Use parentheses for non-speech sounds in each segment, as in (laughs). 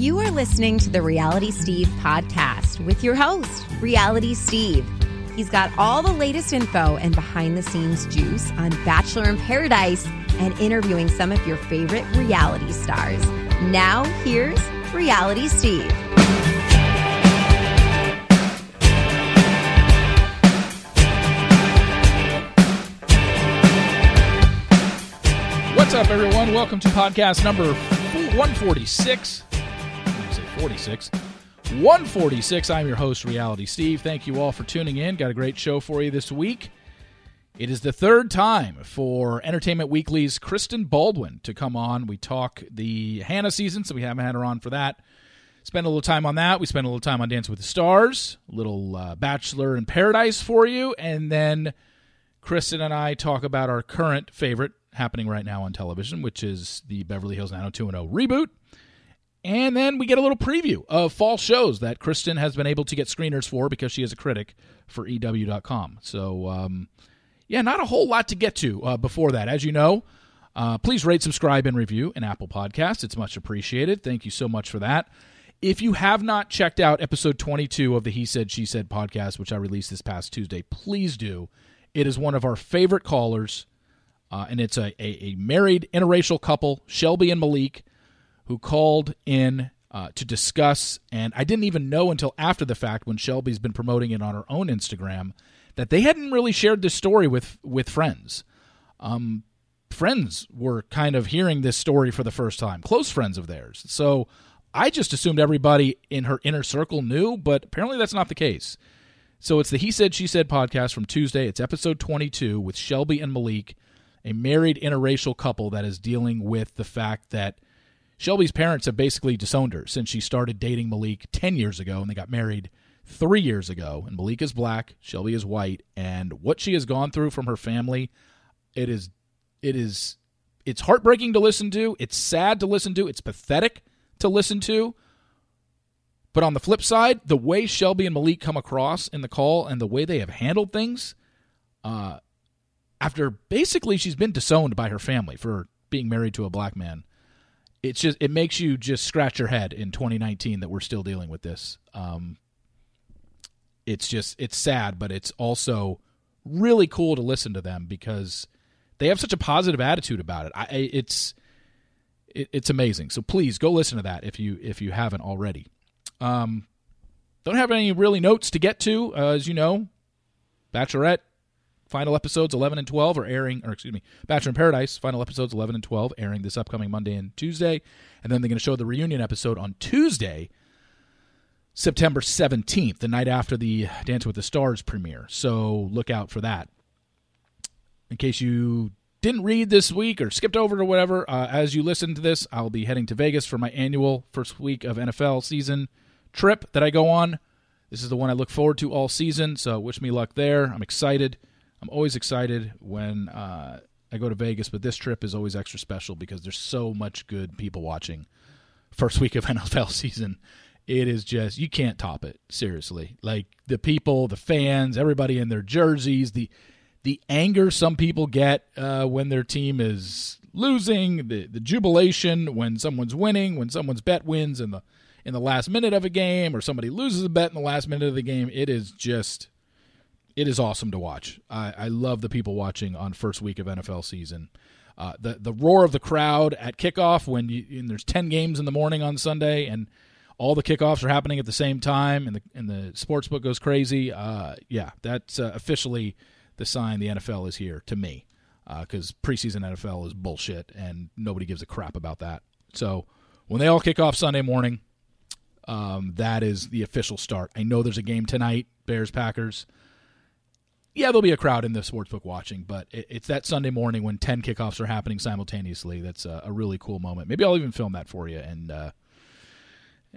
You are listening to the Reality Steve podcast with your host, Reality Steve. He's got all the latest info and behind the scenes juice on Bachelor in Paradise and interviewing some of your favorite reality stars. Now, here's Reality Steve. What's up, everyone? Welcome to podcast number 146. I say 46. 146. I'm your host, Reality Steve. Thank you all for tuning in. Got a great show for you this week. It is the third time for Entertainment Weekly's Kristen Baldwin to come on. We talk the Hannah season, so we haven't had her on for that. Spend a little time on that. We spend a little time on Dance with the Stars, a little uh, Bachelor in Paradise for you, and then Kristen and I talk about our current favorite happening right now on television, which is the Beverly Hills 90210 reboot. And then we get a little preview of fall shows that Kristen has been able to get screeners for because she is a critic for EW.com. So, um, yeah, not a whole lot to get to uh, before that. As you know, uh, please rate, subscribe, and review an Apple Podcast. It's much appreciated. Thank you so much for that. If you have not checked out episode 22 of the He Said, She Said podcast, which I released this past Tuesday, please do. It is one of our favorite callers, uh, and it's a, a, a, married interracial couple, Shelby and Malik, who called in uh, to discuss. And I didn't even know until after the fact when Shelby's been promoting it on her own Instagram that they hadn't really shared this story with, with friends. Um, friends were kind of hearing this story for the first time, close friends of theirs. So I just assumed everybody in her inner circle knew, but apparently that's not the case. So it's the He Said, She Said podcast from Tuesday. It's episode 22 with Shelby and Malik, a married interracial couple that is dealing with the fact that Shelby's parents have basically disowned her since she started dating Malik 10 years ago and they got married three years ago. And Malik is black, Shelby is white. And what she has gone through from her family, it is, it is, it's heartbreaking to listen to. It's sad to listen to. It's pathetic to listen to. But on the flip side, the way Shelby and Malik come across in the call and the way they have handled things, uh, after basically she's been disowned by her family for being married to a black man, it's just it makes you just scratch your head in 2019 that we're still dealing with this. Um, it's just it's sad, but it's also really cool to listen to them because they have such a positive attitude about it. I, it's it, it's amazing. So please go listen to that if you if you haven't already. Um, don't have any really notes to get to, uh, as you know. Bachelorette final episodes 11 and 12 are airing, or excuse me, Bachelor in Paradise final episodes 11 and 12 airing this upcoming Monday and Tuesday, and then they're going to show the reunion episode on Tuesday, September 17th, the night after the Dance with the Stars premiere. So look out for that. In case you didn't read this week or skipped over or whatever, uh, as you listen to this, I'll be heading to Vegas for my annual first week of NFL season trip that I go on. This is the one I look forward to all season, so wish me luck there. I'm excited. I'm always excited when uh, I go to Vegas, but this trip is always extra special because there's so much good people watching. First week of (laughs) NFL season, it is just you can't top it. Seriously, like the people, the fans, everybody in their jerseys, the the anger some people get uh, when their team is losing, the the jubilation when someone's winning, when someone's bet wins, and the in the last minute of a game or somebody loses a bet in the last minute of the game. It is just it is awesome to watch. I, I love the people watching on first week of NFL season. Uh, the the roar of the crowd at kickoff when you there's ten games in the morning on Sunday and all the kickoffs are happening at the same time and the and the sports book goes crazy. Uh, yeah, that's uh, officially the sign the NFL is here to me because uh, preseason NFL is bullshit and nobody gives a crap about that. So when they all kick off Sunday morning, um, that is the official start. I know there's a game tonight, Bears Packers. Yeah, there'll be a crowd in the sportsbook watching, but it, it's that Sunday morning when ten kickoffs are happening simultaneously. That's a, a really cool moment. Maybe I'll even film that for you and uh,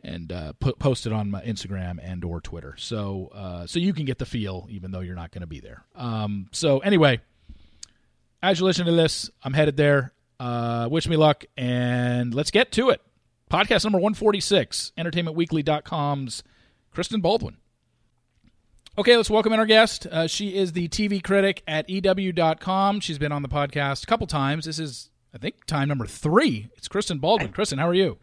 and uh, put, post it on my Instagram and or Twitter, so uh, so you can get the feel, even though you're not going to be there. Um, so anyway, as you listen to this, I'm headed there. Uh, wish me luck, and let's get to it. Podcast number 146, entertainmentweekly.com's Kristen Baldwin. Okay, let's welcome in our guest. Uh, she is the TV critic at EW.com. She's been on the podcast a couple times. This is, I think, time number three. It's Kristen Baldwin. Kristen, how are you?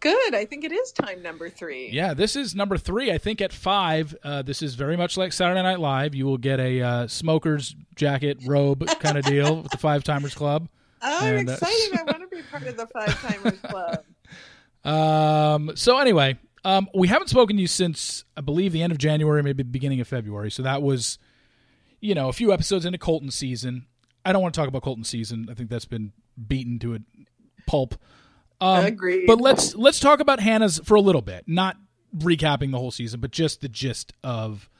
good. I think it is time number three. Yeah, this is number three. I think at five, uh, this is very much like Saturday Night Live. You will get a uh, smoker's jacket robe kind of (laughs) deal with the Five Timers Club. Oh, I'm and, uh, excited. I (laughs) want to be part of the Five Timers Club. (laughs) Um, so anyway, um, we haven't spoken to you since I believe the end of January, maybe beginning of February. So that was, you know, a few episodes into Colton season. I don't want to talk about Colton season. I think that's been beaten to a pulp. Um, Agreed. But let's let's talk about Hannah's for a little bit, not recapping the whole season, but just the gist of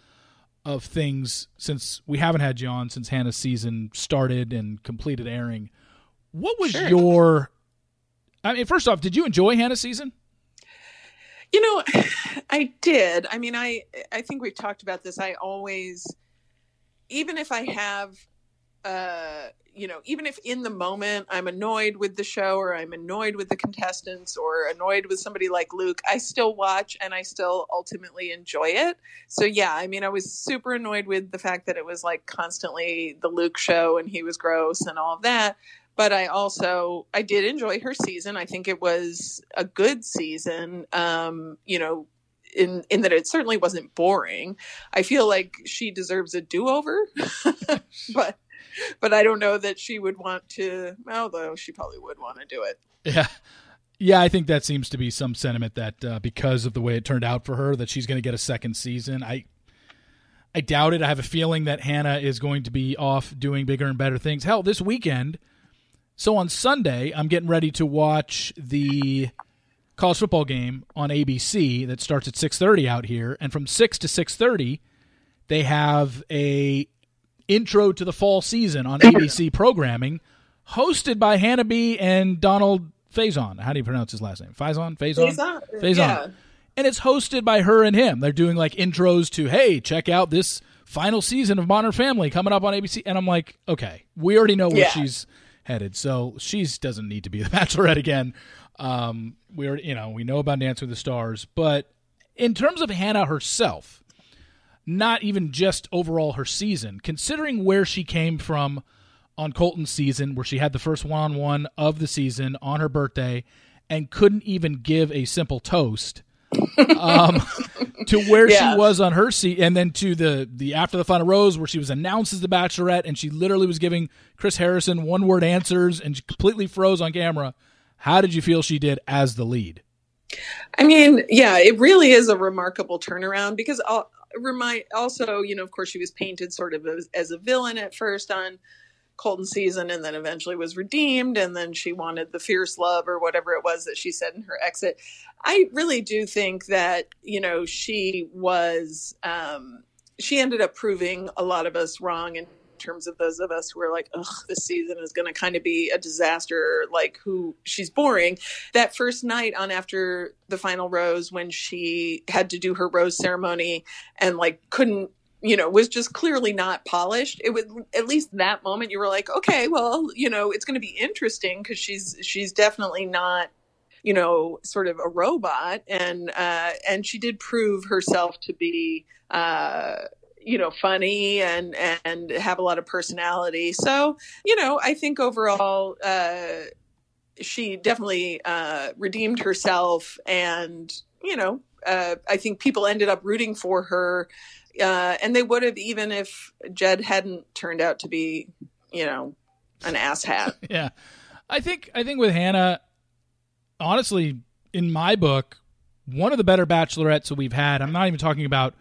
of things since we haven't had you on since Hannah's season started and completed airing. What was sure. your? I mean, first off, did you enjoy Hannah's season? You know, (sighs) I did. I mean, I I think we've talked about this. I always, even if I have uh, you know, even if in the moment I'm annoyed with the show or I'm annoyed with the contestants or annoyed with somebody like Luke, I still watch and I still ultimately enjoy it. So yeah, I mean, I was super annoyed with the fact that it was like constantly the Luke show and he was gross and all of that. But I also I did enjoy her season. I think it was a good season. Um, you know, in in that it certainly wasn't boring. I feel like she deserves a do over, (laughs) but but I don't know that she would want to. Although she probably would want to do it. Yeah. Yeah, I think that seems to be some sentiment that uh, because of the way it turned out for her, that she's going to get a second season. I, I doubt it. I have a feeling that Hannah is going to be off doing bigger and better things. Hell, this weekend. So on Sunday, I'm getting ready to watch the college football game on ABC that starts at 6:30 out here, and from 6 to 6:30, they have a intro to the fall season on ABC programming, hosted by Hannah B and Donald Faison. How do you pronounce his last name? Faison? Faison? Faison. Uh, Faison. Yeah. And it's hosted by her and him. They're doing like intros to, hey, check out this final season of Modern Family coming up on ABC. And I'm like, okay, we already know where yeah. she's headed. So she doesn't need to be (laughs) the Bachelorette again. Um, we are, you know, we know about Dance with the Stars, but in terms of Hannah herself, not even just overall her season, considering where she came from on Colton's season, where she had the first one on one of the season on her birthday and couldn't even give a simple toast. Um, to where yeah. she was on her seat, and then to the the after the final rose where she was announced as the Bachelorette, and she literally was giving Chris Harrison one word answers and she completely froze on camera. How did you feel she did as the lead? I mean, yeah, it really is a remarkable turnaround because I'll, remind also, you know, of course, she was painted sort of as, as a villain at first on Colton season, and then eventually was redeemed, and then she wanted the fierce love or whatever it was that she said in her exit. I really do think that you know she was. Um, she ended up proving a lot of us wrong in terms of those of us who are like, ugh, this season is going to kind of be a disaster. Like, who she's boring. That first night on after the final rose, when she had to do her rose ceremony and like couldn't you know was just clearly not polished it was at least that moment you were like okay well you know it's going to be interesting because she's she's definitely not you know sort of a robot and uh and she did prove herself to be uh you know funny and and have a lot of personality. So you know i think overall uh she definitely uh redeemed herself and you know uh i think people ended up rooting for her uh and they would have even if jed hadn't turned out to be you know an asshat (laughs) yeah i think i think with hannah honestly in my book one of the better bachelorettes that we've had i'm not even talking about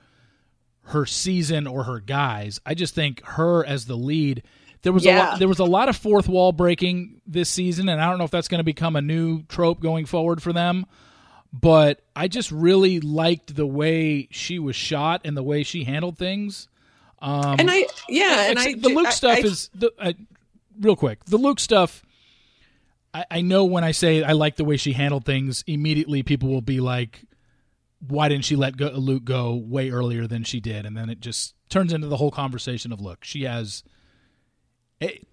her season or her guys. I just think her as the lead. There was yeah. a lot, there was a lot of fourth wall breaking this season, and I don't know if that's going to become a new trope going forward for them. But I just really liked the way she was shot and the way she handled things. Um, and I, yeah, and I, the Luke I, stuff I, is the uh, real quick. The Luke stuff. I, I know when I say I like the way she handled things, immediately people will be like, why didn't she let go, Luke go way earlier than she did? And then it just turns into the whole conversation of look, she has. It,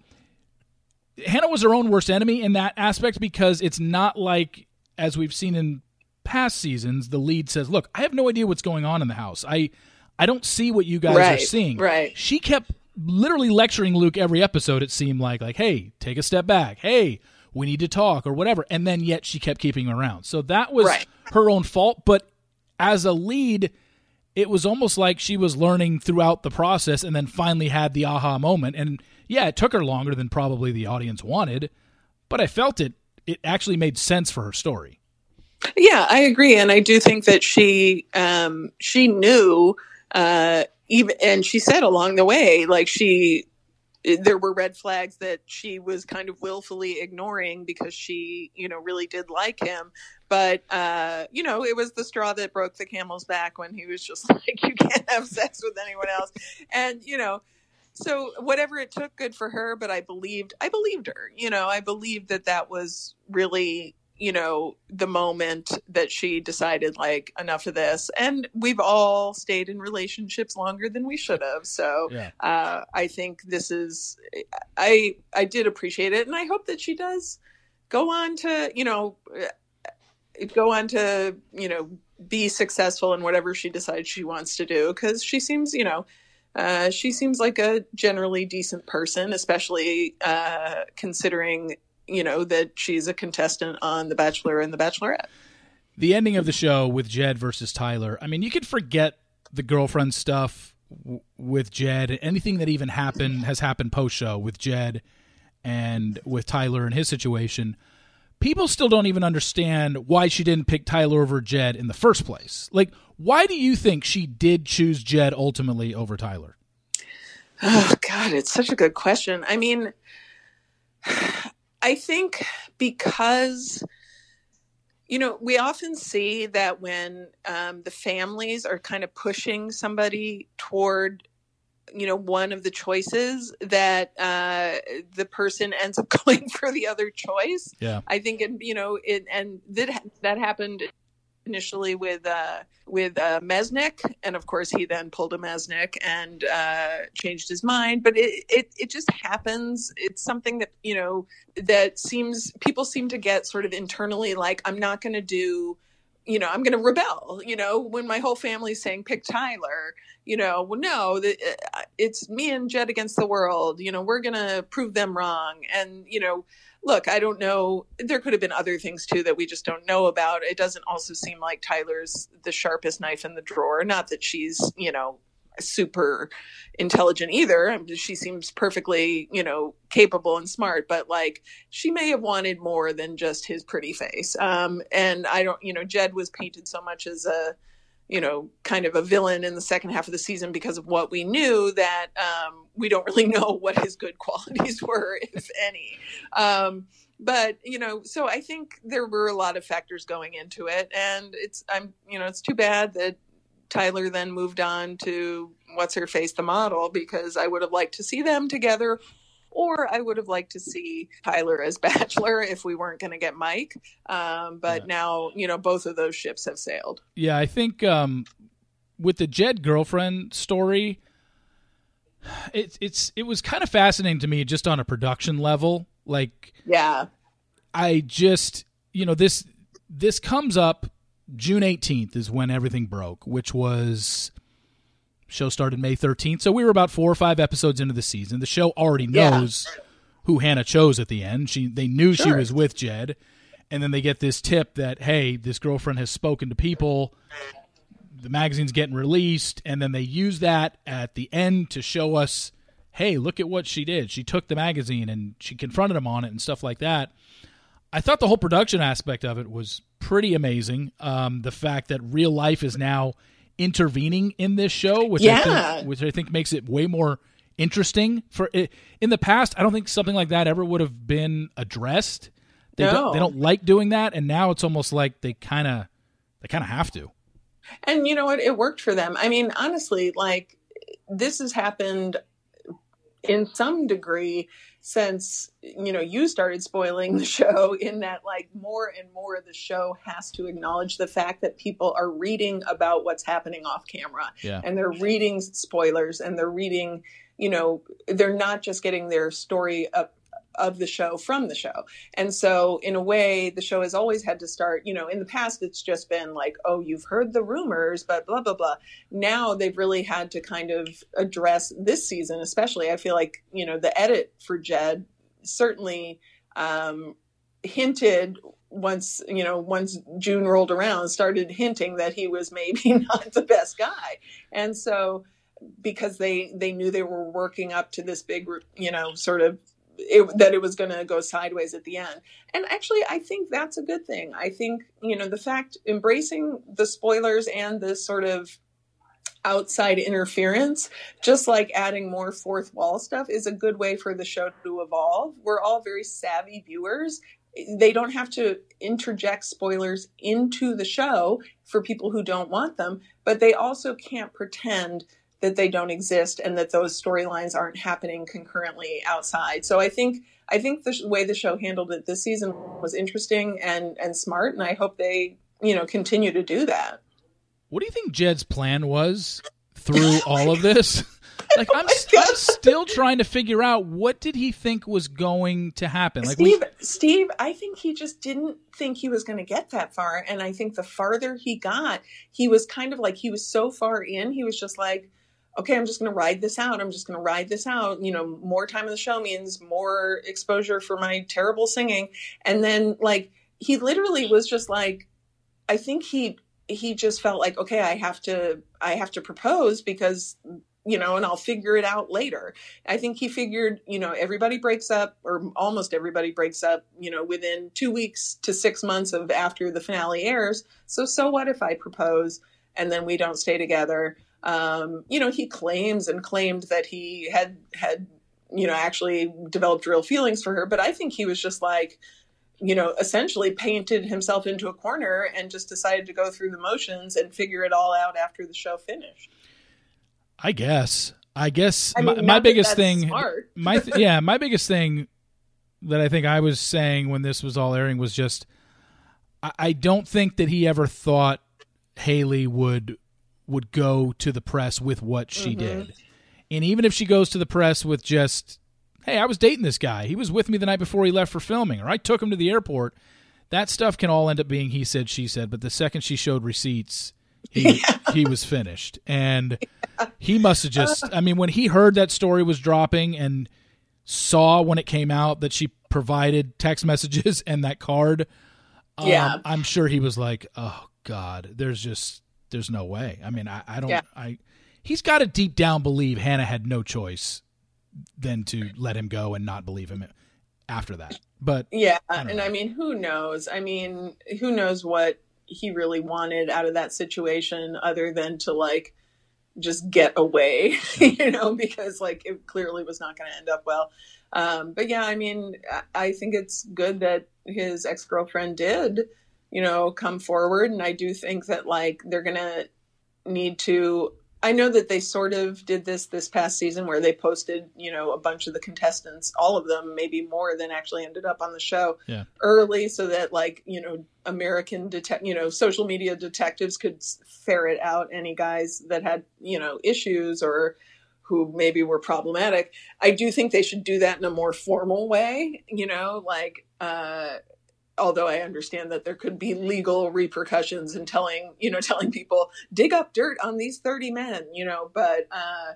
Hannah was her own worst enemy in that aspect because it's not like, as we've seen in past seasons, the lead says, "Look, I have no idea what's going on in the house. I, I don't see what you guys right, are seeing." Right. She kept literally lecturing Luke every episode. It seemed like, like, "Hey, take a step back. Hey, we need to talk or whatever. And then yet she kept keeping him around. So that was Right. her own fault. But as a lead, it was almost like she was learning throughout the process and then finally had the aha moment. And yeah, it took her longer than probably the audience wanted, but I felt it. It actually made sense for her story. Yeah, I agree, and I do think that she um, she knew uh, even, and she said along the way, like she there were red flags that she was kind of willfully ignoring because she, you know, really did like him. But uh, you know, it was the straw that broke the camel's back when he was just (laughs) like, "You can't have sex with anyone else," and you know. So whatever it took, good for her. But I believed, I believed her. You know, I believed that that was really you know, the moment that she decided, like, enough of this. And we've all stayed in relationships longer than we should have. So Yeah. uh, I think this is, I, I did appreciate it. And I hope that she does go on to, you know, uh, go on to, you know, be successful in whatever she decides she wants to do. Cause she seems, you know, uh, she seems like a generally decent person, especially uh, considering you know that she's a contestant on The Bachelor and The Bachelorette. the ending of the show with Jed versus Tyler. I mean, you could forget the girlfriend stuff w- with Jed. Anything that even happened has happened post show with Jed and with Tyler and his situation. People still don't even understand why she didn't pick Tyler over Jed in the first place. Like, why do you think she did choose Jed ultimately over Tyler? Oh God, it's such a good question. I mean, I think because you know we often see that when um, the families are kind of pushing somebody toward you know one of the choices that uh, the person ends up (laughs) going for the other choice Yeah. i think and you know it and that that happened initially with uh with uh mesnick and of course he then pulled a mesnick and uh changed his mind. But it it, it just happens. It's something that you know that seems people seem to get sort of internally like i'm not going to do you know i'm going to rebel you know when my whole family's saying pick tyler you know. Well no the, uh, it's me and jed against the world. You know we're going to prove them wrong. And you know look i don't know there could have been other things too that we just don't know about. It doesn't also seem like tyler's the sharpest knife in the drawer. Not that she's you know super intelligent either. She seems perfectly you know capable and smart but like she may have wanted more than just his pretty face. Um and i don't you know jed was painted so much as a you know kind of a villain in the second half of the season because of what we knew that um we don't really (laughs) know what his good qualities (laughs) were if any. Um but you know so i think there were a lot of factors going into it and it's i'm you know it's too bad that tyler then moved on to what's her face the model because i would have liked to see them together or i would have liked to see tyler as (laughs) bachelor if we weren't going to get mike um, but Yeah. now you know both of those ships have sailed Yeah, I think um, with the Jed girlfriend story, it's it's it was kind of fascinating to me just on a production level. Like yeah I just you know this this comes up June 18th is when everything broke, which was show started May 13th. So we were about 4 or 5 episodes into the season. The show already Yeah. knows who Hannah chose at the end. She they knew she was with Jed. And then they get this tip that hey, this girlfriend has spoken to people. The magazine's getting released and then they use that at the end to show us hey, look at what she did. She took the magazine and she confronted him on it and stuff like that. I thought the whole production aspect of it was pretty amazing. Um, the fact that real life is now intervening in this show, which I think, which I think makes it way more interesting. For i- in the past, I don't think something like that ever would have been addressed. They don't, No. they don't like doing that, and now it's almost like they kind of they kind of have to. And you know what? It worked for them. I mean, honestly, like this has happened in some degree since you know you started spoiling the (laughs) show in that like more and more of the show has to acknowledge the fact that people are reading about what's happening off camera Yeah. and they're reading spoilers and they're reading you know they're not just getting their story up of the show from the show. And so, in a way, the show has always had to start, you know, in the past, it's just been like, oh, you've heard the rumors, but blah, blah, blah. Now they've really had to kind of address this season, especially. I feel like, you know, the edit for Jed certainly um, hinted once you know once June rolled around, started hinting that he was maybe (laughs) not the best guy, and so because they they knew they were working up to this big you know sort of it, that it was going to go sideways at the end. And actually, I think that's a good thing. I think, you know, the fact embracing the spoilers and this sort of outside interference, just like adding more fourth wall stuff, is a good way for the show to evolve. We're all very savvy viewers. They don't have to interject spoilers into the show for people who don't want them, but they also can't pretend that they don't exist and that those storylines aren't happening concurrently outside. So I think I think the way the show handled it this season was interesting and and smart, and I hope they you know continue to do that. What do you think Jed's plan was through (laughs) oh all of this? (laughs) Like I'm, oh I'm still trying to figure out what did he think was going to happen. Like Steve, we... Steve, I think he just didn't think he was going to get that far, and I think the farther he got, he was kind of like he was so far in, he was just like, okay, I'm just going to ride this out. I'm just going to ride this out. You know, more time in the show means more exposure for my terrible singing. And then like he literally was just like, I think he he just felt like, okay, I have to I have to propose because you know, and I'll figure it out later. I think he figured, you know, everybody breaks up, or almost everybody breaks up, you know, within two weeks to six months of after the finale airs. So, so what if I propose and then we don't stay together? Um, you know, he claims and claimed that he had had you know actually developed real feelings for her, but I think he was just like you know essentially painted himself into a corner and just decided to go through the motions and figure it all out after the show finished. I guess. I guess I mean, my, my biggest thing, my th- yeah, my biggest thing that I think I was saying when this was all airing was just I, I don't think that he ever thought Haley would would go to the press with what she mm-hmm. did. And even if she goes to the press with just, hey, I was dating this guy. He was with me the night before he left for filming, or I took him to the airport. That stuff can all end up being he said, she said. But the second she showed receipts, he (laughs) yeah. he was finished. And (laughs) yeah. he must have just I mean, when he heard that story was dropping and saw when it came out that she provided text messages (laughs) and that card, yeah. Um, I'm sure he was like, Oh God, there's just there's no way. I mean, I, I don't. Yeah. I he's got to deep down believe Hannah had no choice than to let him go and not believe him after that. But yeah, I and know. I mean, who knows? I mean, who knows what he really wanted out of that situation other than to like just get away, (laughs) you know, because like it clearly was not going to end up well. Um, but yeah, I mean, I think it's good that his ex girlfriend did you know, come forward. And I do think that like they're going to need to. I know that they sort of did this this past season where they posted, you know, a bunch of the contestants, all of them, maybe more than actually ended up on the show yeah. early, so that like you know, American detect, you know, social media detectives could ferret out any guys that had you know issues or who maybe were problematic. I do think they should do that in a more formal way, you know, like uh, although I understand that there could be legal repercussions in telling, you know, (laughs) telling people dig up dirt on these 30 men, you know, but, uh,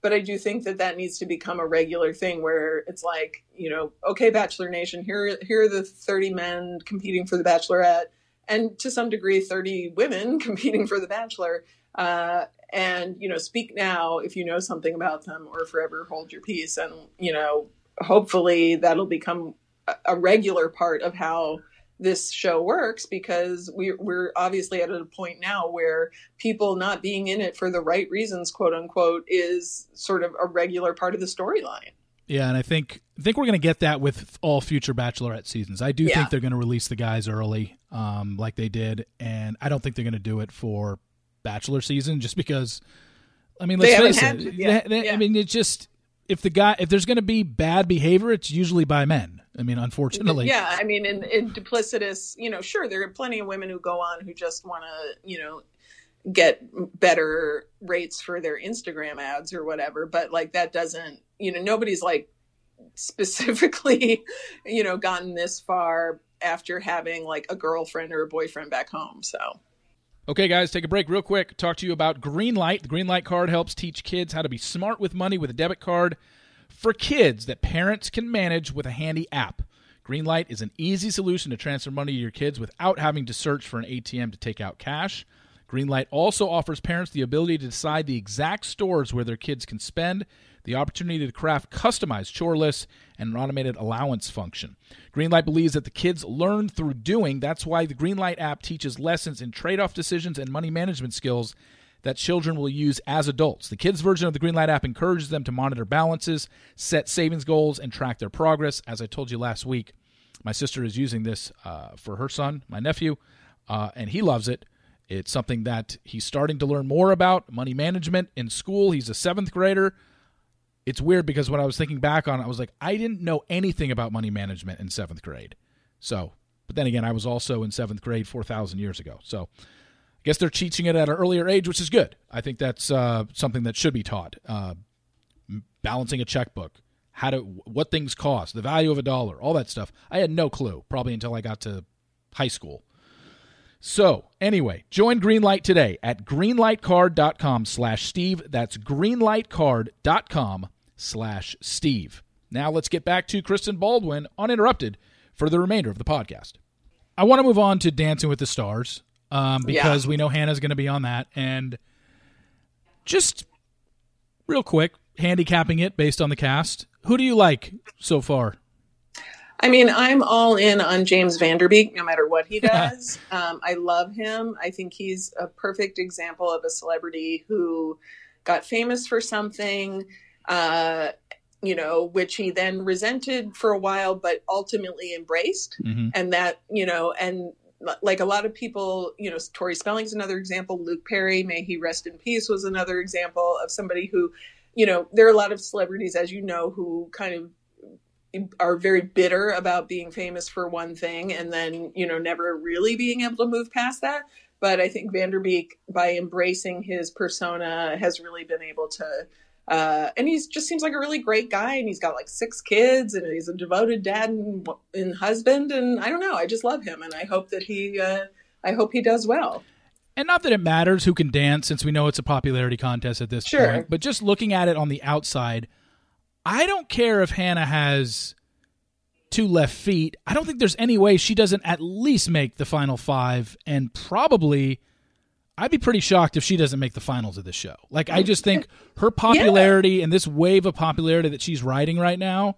but I do think that that needs to become a regular thing where it's like, you know, okay, Bachelor Nation, here, here are the 30 men competing for the Bachelorette, and to some degree, 30 women (laughs) competing for the Bachelor. Uh, and you know, speak now if you know something about them, or forever hold your peace. And you know, hopefully that'll become a regular part of how this show works because we, we're obviously at a point now where people not being in it for the right reasons, quote unquote, is sort of a regular part of the storyline. Yeah, and I think I think we're going to get that with all future Bachelorette seasons. I do yeah. think they're going to release the guys early, um, like they did, and I don't think they're going to do it for Bachelor season just because. I mean, let's face it. They, they, yeah. I mean, it's just if the guy if there's going to be bad behavior, it's usually by men. I mean, unfortunately. Yeah, I mean, in, in duplicitous, you know, sure, there are plenty of women who go on who just want to, you know, get better rates for their Instagram ads or whatever. But like that doesn't, you know, nobody's like specifically, (laughs) you know, gotten this far after having like a girlfriend or a boyfriend back home. So. Okay, guys, take a break real quick. Talk to you about Greenlight. The Greenlight card helps teach kids how to be smart with money with a debit card for kids that parents can manage with a handy app. Greenlight is an easy solution to transfer money to your kids without having to search for an ATM to take out cash. Greenlight also offers parents the ability to decide the exact stores where their kids can spend, the opportunity to craft customized chore lists, and an automated allowance function. Greenlight believes that the kids learn through doing. That's why the Greenlight app teaches lessons in trade off decisions and money management skills that children will use as adults. The kids' version of the Greenlight app encourages them to monitor balances, set savings goals, and track their progress. As I told you last week, my sister is using this uh, for her son, my nephew, uh, and he loves it. It's something that he's starting to learn more about money management in school. He's a seventh grader. It's weird because when I was thinking back on it, I was like, I didn't know anything about money management in seventh grade. So, but then again, I was also in seventh grade 4,000 years ago. So, I guess they're teaching it at an earlier age, which is good. I think that's uh, something that should be taught. Uh, balancing a checkbook, how to what things cost, the value of a dollar, all that stuff. I had no clue probably until I got to high school. So anyway, join Greenlight today at greenlightcard.com slash Steve. That's greenlightcard.com slash Steve. Now let's get back to Kristen Baldwin uninterrupted for the remainder of the podcast. I want to move on to Dancing with the Stars um, because yeah. we know Hannah's going to be on that. And just real quick, handicapping it based on the cast. Who do you like so far? I mean, I'm all in on James Van Der Beek, no matter what he (laughs) does. um, I love him. I think he's a perfect example of a celebrity who got famous for something, uh, you know, which he then resented for a while, but ultimately embraced. Mm-hmm. And that, you know, and like a lot of people, you know, Tori Spelling's another example. Luke Perry, may he rest in peace, was another example of somebody who, you know, there are a lot of celebrities, as you know, who kind of are very bitter about being famous for one thing and then, you know, never really being able to move past that. But I think Van Der Beek, by embracing his persona, has really been able to uh, and he just seems like a really great guy, and he's got like six kids, and he's a devoted dad and, and husband. And I don't know, I just love him, and I hope that he, uh, I hope he does well. And not that it matters who can dance, since we know it's a popularity contest at this sure. point. But just looking at it on the outside, I don't care if Hannah has two left feet. I don't think there's any way she doesn't at least make the final five, and probably I'd be pretty shocked if she doesn't make the finals of this show. Like, I mm. just think her popularity yeah. and this wave of popularity that she's riding right now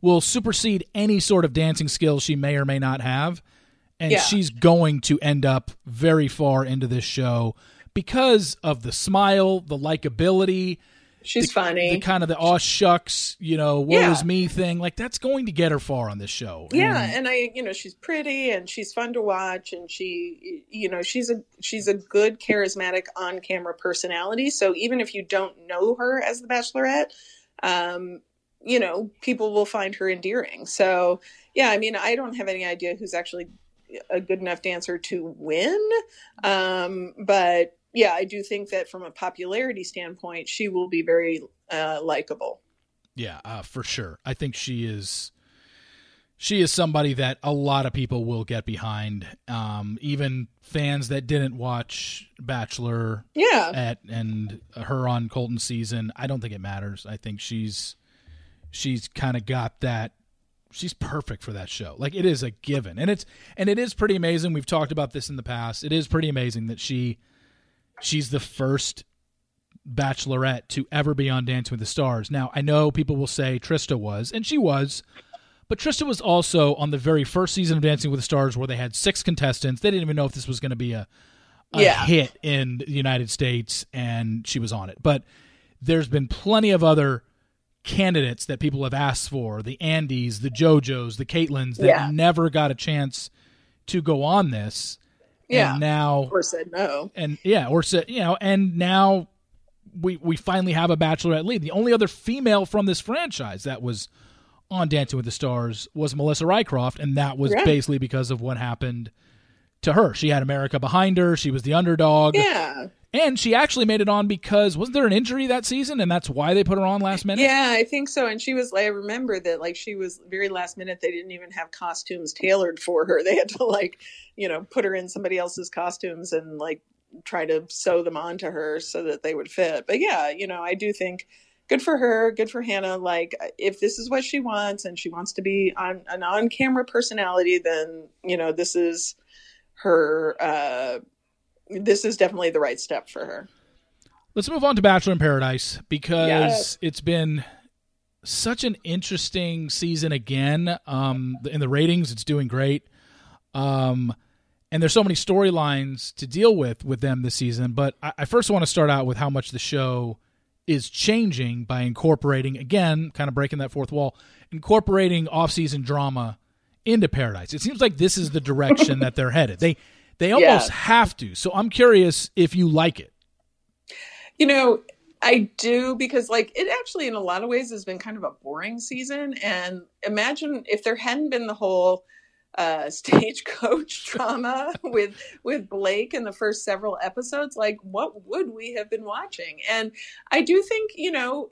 will supersede any sort of dancing skills she may or may not have. And yeah. she's going to end up very far into this show because of the smile, the likability, She's the, funny. The kind of the aw shucks, you know, what yeah. was me thing. Like that's going to get her far on this show. Yeah, and, and I, you know, she's pretty and she's fun to watch, and she, you know, she's a she's a good charismatic on camera personality. So even if you don't know her as the Bachelorette, um, you know, people will find her endearing. So yeah, I mean, I don't have any idea who's actually a good enough dancer to win, um, but yeah, I do think that from a popularity standpoint, she will be very uh, likable. Yeah, uh, for sure. I think she is. She is somebody that a lot of people will get behind. Um, even fans that didn't watch Bachelor, yeah, at and her on Colton season. I don't think it matters. I think she's she's kind of got that she's perfect for that show. Like it is a given. And it's and it is pretty amazing. We've talked about this in the past. It is pretty amazing that she she's the first bachelorette to ever be on Dancing with the Stars. Now, I know people will say Trista was, and she was, but Trista was also on the very first season of Dancing with the Stars where they had six contestants. They didn't even know if this was going to be a, a yeah. hit in the United States, and she was on it. But there's been plenty of other candidates that people have asked for the Andis, the JoJo's, the Kaitlyn's that yeah. never got a chance to go on this. Yeah. And now or said no. And yeah, or said you know, and now we we finally have a bachelorette lead. The only other female from this franchise that was on Dancing with the Stars was Melissa Rycroft, and that was yeah. basically because of what happened to her. She had America behind her. She was the underdog. Yeah. And she actually made it on because wasn't there an injury that season, and that's why they put her on last minute. Yeah, I think so. And she was. I remember that like she was very last minute. They didn't even have costumes tailored for her. (laughs) They had to like, you know, put her in somebody else's costumes and like try to sew them onto her so that they would fit. But yeah, you know, I do think good for her, good for Hannah. Like, if this is what she wants and she wants to be on an on camera personality, then, you know, this is her, uh, this is definitely the right step for her. Let's move on to Bachelor in Paradise because yes. it's been such an interesting season again. Um, in the ratings, it's doing great. Um, and there's so many storylines to deal with with them this season. But I, I first want to start out with how much the show is changing by incorporating again, kind of breaking that fourth wall, incorporating off-season drama into Paradise. It seems like this is the direction that they're headed. They they almost yeah. have to. So I'm curious if you like it. You know, I do because like it actually in a lot of ways has been kind of a boring season and imagine if there hadn't been the whole uh, (laughs) stagecoach drama with with Blake in the first several episodes. Like, what would we have been watching? And I do think you know.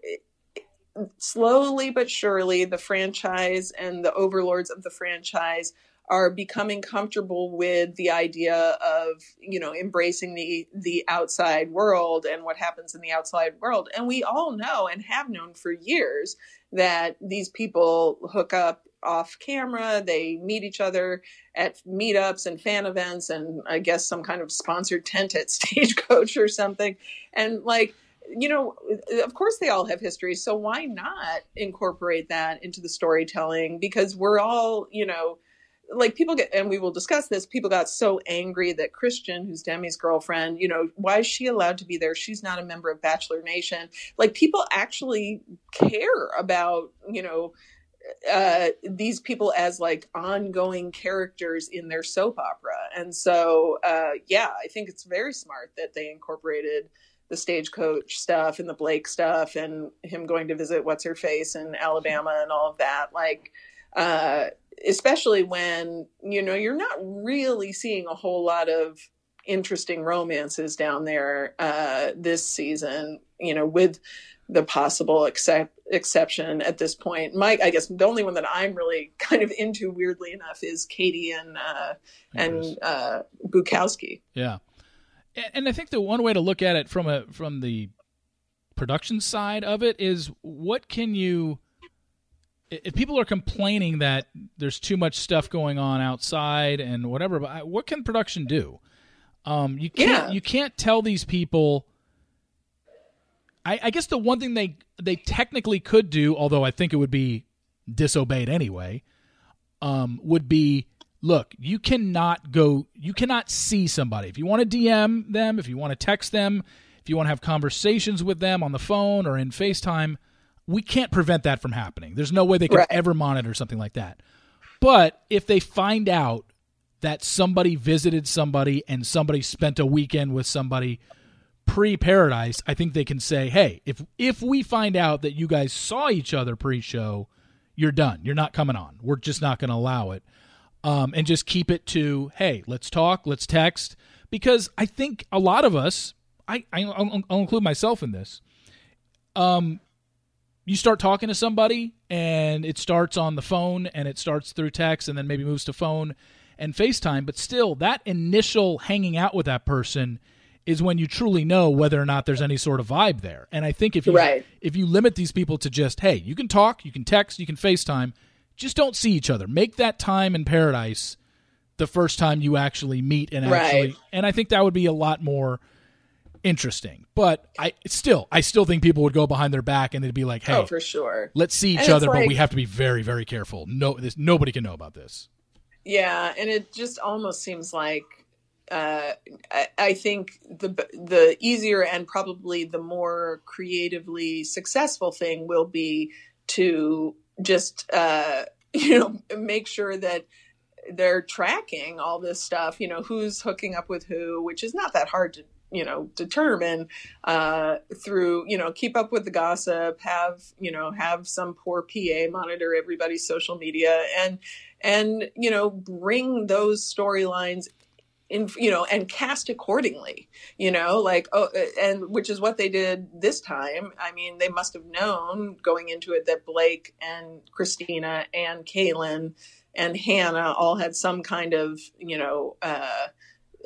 slowly but surely, the franchise and the overlords of the franchise are becoming comfortable with the idea of you know embracing the the outside world and what happens in the outside world and we all know and have known for years that these people hook up off camera. They meet each other at meetups and fan events, and I guess some kind of sponsored tent at (laughs) Stagecoach or something. And like, you know, of course they all have history. So why not incorporate that into the storytelling? Because we're all, you know, like people get, and we will discuss this. People got so angry that Kristian, who's Demi's girlfriend, you know, why is she allowed to be there? She's not a member of Bachelor Nation. Like people actually care about, you know, uh, these people as like ongoing characters in their soap opera. And so, uh, yeah, I think it's very smart that they incorporated the stagecoach stuff and the Blake stuff and him going to visit what's her face in Alabama and all of that. Like, uh, especially when, you know, you're not really seeing a whole lot of interesting romances down there uh, this season, you know, with the possible except, exception at this point. Mike, I guess the only one that I'm really (laughs) kind of into, weirdly enough, is Katie and uh, and uh, Bukowski. Yeah, and I think the one way to look at it from a from the production side of it is what can you if people are complaining that there's too much stuff going on outside and whatever but what can production do um, you can't yeah. you can't tell these people I, I guess the one thing they they technically could do, although I think it would be disobeyed anyway, um, would be look, you cannot go, you cannot see somebody. If you want to DM them, if you want to text them, if you want to have conversations with them on the phone or in FaceTime, we can't prevent that from happening. There's no way they can right. ever monitor something like that. But if they find out that somebody visited somebody and somebody spent a weekend with somebody pre-paradise, I think they can say, "Hey, if if we find out that you guys saw each other pre-show, you're done. You're not coming on. We're just not going to allow it." Um, and just keep it to, "Hey, let's talk, let's text," because I think a lot of us, I, I will include myself in this. Um, you start talking to somebody, and it starts on the phone, and it starts through text, and then maybe moves to phone and FaceTime, but still, that initial hanging out with that person is when you truly know whether or not there's any sort of vibe there. And I think if you right. if you limit these people to just hey, you can talk, you can text, you can FaceTime, just don't see each other. Make that time in paradise the first time you actually meet and actually right. and I think that would be a lot more interesting. But I still I still think people would go behind their back and they'd be like, "Hey, oh, for sure. Let's see each and other, like, but we have to be very very careful. No this nobody can know about this." Yeah, and it just almost seems like uh, I, I, think the the easier and probably the more creatively successful thing will be to just uh, (laughs) you know make sure that they're tracking all this stuff. You know who's hooking up with who, which is not that hard to you know determine uh, through you know keep up with the gossip, have you know have some poor PA monitor everybody's social media and and you know bring those storylines in you know and cast accordingly you know like oh and which is what they did this time. I mean they must have known going into it that blake and kristina and caelynn and hannah all had some kind of you know uh,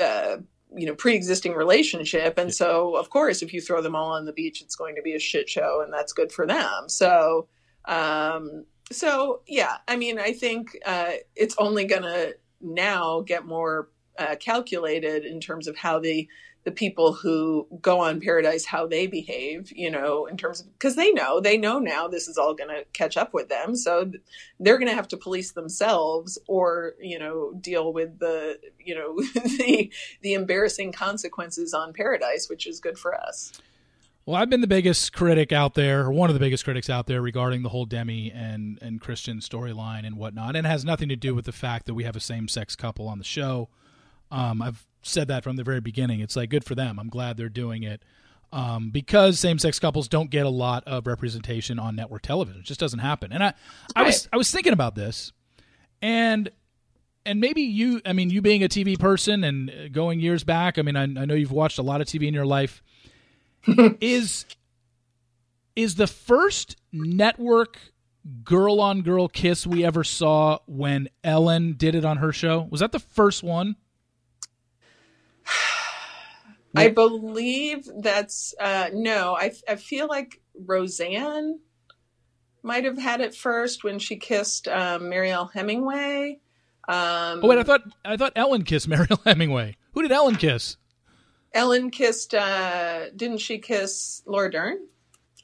uh, you know pre-existing relationship. And so of course if you throw them all on the beach it's going to be a shit show and that's good for them. So um so yeah i mean i think uh it's only gonna now get more uh, calculated in terms of how the the people who go on paradise how they behave you know in terms of because they know they know now this is all going to catch up with them so they're going to have to police themselves or you know deal with the you know (laughs) the the embarrassing consequences on paradise which is good for us well, I've been the biggest critic out there, or one of the biggest critics out there regarding the whole Demi and and Kristian storyline and whatnot, and it has nothing to do with the fact that we have a same sex couple on the show. Um, I've said that from the very beginning. It's like good for them. I'm glad they're doing it um, because same-sex couples don't get a lot of representation on network television. It just doesn't happen. And I, I was I was thinking about this, and and maybe you, I mean, you being a TV person and going years back. I mean, I, I know you've watched a lot of TV in your life. (laughs) is is the first network girl on girl kiss we ever saw when Ellen did it on her show? Was that the first one? I believe that's uh, no. I I feel like Roseanne might have had it first when she kissed um, Mariel Hemingway. Um, oh wait, I thought I thought Ellen kissed (laughs) Mariel Hemingway. Who did Ellen kiss? Ellen kissed. Uh, didn't she kiss Laura Dern?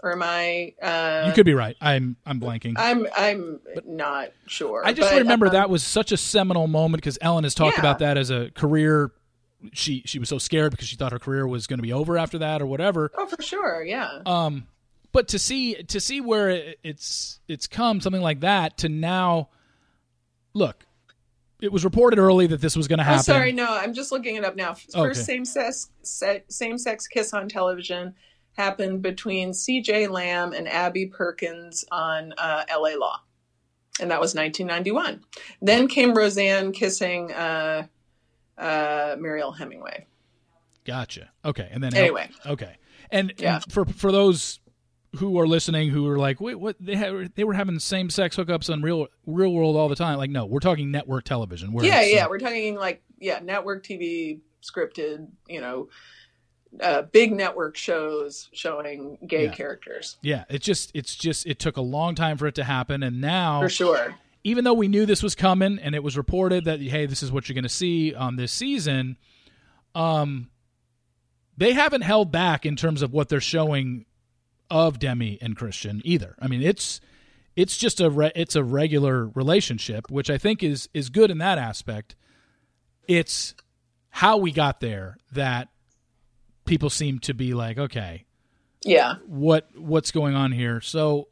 Or am I? Uh, you could be right. I'm I'm blanking. I'm I'm but not sure. I just but, remember um, that was such a seminal moment because Ellen has talked yeah. about that as a career she she was so scared because she thought her career was going to be over after that or whatever. Oh, for sure, yeah. Um, but to see to see where it's it's come something like that to now, look, it was reported early that this was going to happen. Oh, sorry, no, I'm just looking it up now. First okay. same sex same sex kiss on television happened between C.J. Lamb and Abby Perkins on uh, L.A. Law, and that was 1991. Then came Roseanne kissing. Uh, uh, Mariel Hemingway. Gotcha. Okay, and then anyway, okay, and, yeah. and for for those who are listening who are like, wait, what? They have they were having same sex hookups on real real world all the time. Like, no, we're talking network television. We're yeah, yeah, we're talking like yeah, network TV, scripted. You know, uh, big network shows showing gay yeah. characters. Yeah, it just it's just it took a long time for it to happen, and now for sure even though we knew this was coming and it was reported that hey, this is what you're going to see on this season, um, they haven't held back in terms of what they're showing of Demi and Kristian either. I mean, it's it's just a re- it's a regular relationship, which I think is is good in that aspect. It's how we got there that people seem to be like, okay, yeah, what what's going on here? So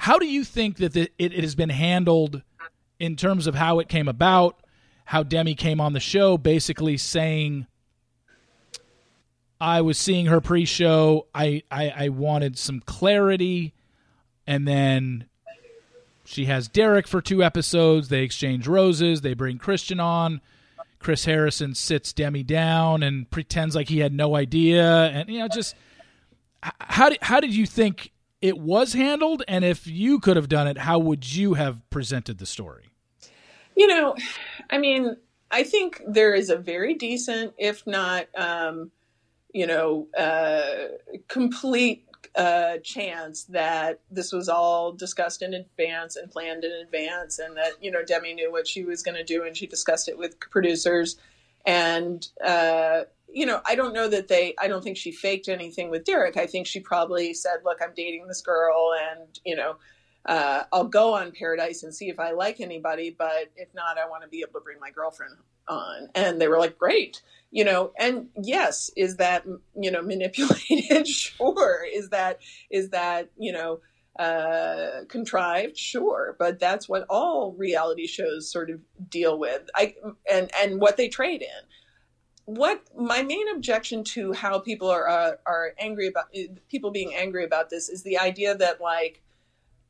how do you think that the, it, has been handled in terms of how it came about? How Demi came on the show, basically saying, "I was seeing her pre-show. I, I, I wanted some clarity, and then she has Derek for two episodes. They exchange roses. They bring Kristian on. Chris Harrison sits Demi down and pretends like he had no idea. And you know, just how did how did you think it was handled? And if you could have done it, how would you have presented the story? You know, I mean, I think there is a very decent, if not, um, you know, uh, complete uh, chance that this was all discussed in advance and planned in advance, and that you know Demi knew what she was going to do, and she discussed it with producers, and uh, you know, I don't know that they, I don't think she faked anything with Derek. I think she probably said, look, I'm dating this girl and, you know, uh, I'll go on Paradise and see if I like anybody, but if not, I want to be able to bring my girlfriend on. And they were like, great, you know, and yes, is that, you know, (laughs) manipulated? sure. Is that, is that, you know, uh, contrived? Sure. But that's what all reality shows sort of deal with. I, and, and what they trade in what my main objection to how people are uh, are angry about people being angry about this is the idea that like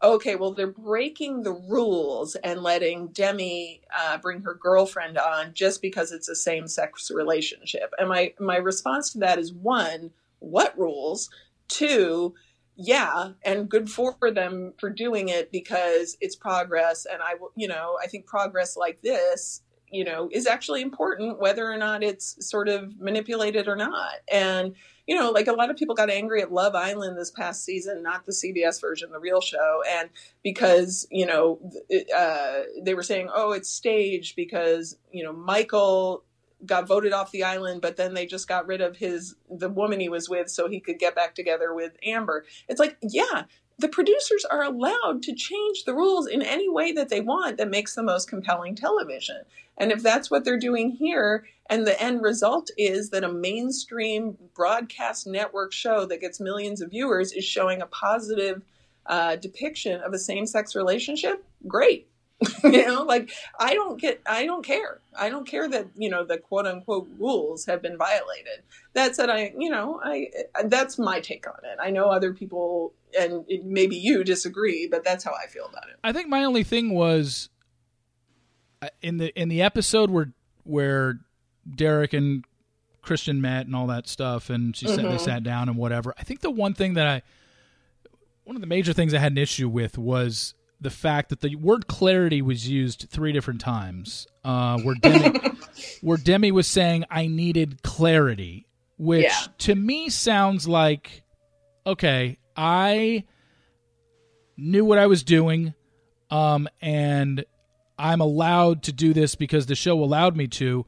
okay well they're breaking the rules and letting demi uh, bring her girlfriend on just because it's a same-sex relationship and my my response to that is one what rules two yeah and good for them for doing it because it's progress and i will you know i think progress like this you know, is actually important, whether or not it's sort of manipulated or not. And, you know, like a lot of people got angry at Love Island this past season, not the CBS version, the real show. And because, you know, uh, they were saying, oh, it's staged because, you know, Michael got voted off the island, but then they just got rid of his the woman he was with so he could get back together with Amber. It's like, yeah, the producers are allowed to change the rules in any way that they want that makes the most compelling television. And if that's what they're doing here, and the end result is that a mainstream broadcast network show that gets millions of viewers is showing a positive uh, depiction of a same sex relationship, great. (laughs) you know, like I don't get, I don't care. I don't care that you know the quote unquote rules have been violated. That said, I, you know, I that's my take on it. I know other people and maybe you disagree, but that's how I feel about it. I think my only thing was uh, in the in the episode where where Derek and Kristian met and all that stuff, and she mm-hmm. said they sat down and whatever. I think the one thing that I one of the major things I had an issue with was the fact that the word clarity was used three different times. Uh, where Demi, (laughs) where Demi was saying, "I needed clarity," which yeah. to me sounds like, okay, I knew what I was doing, um, and I'm allowed to do this because the show allowed me to.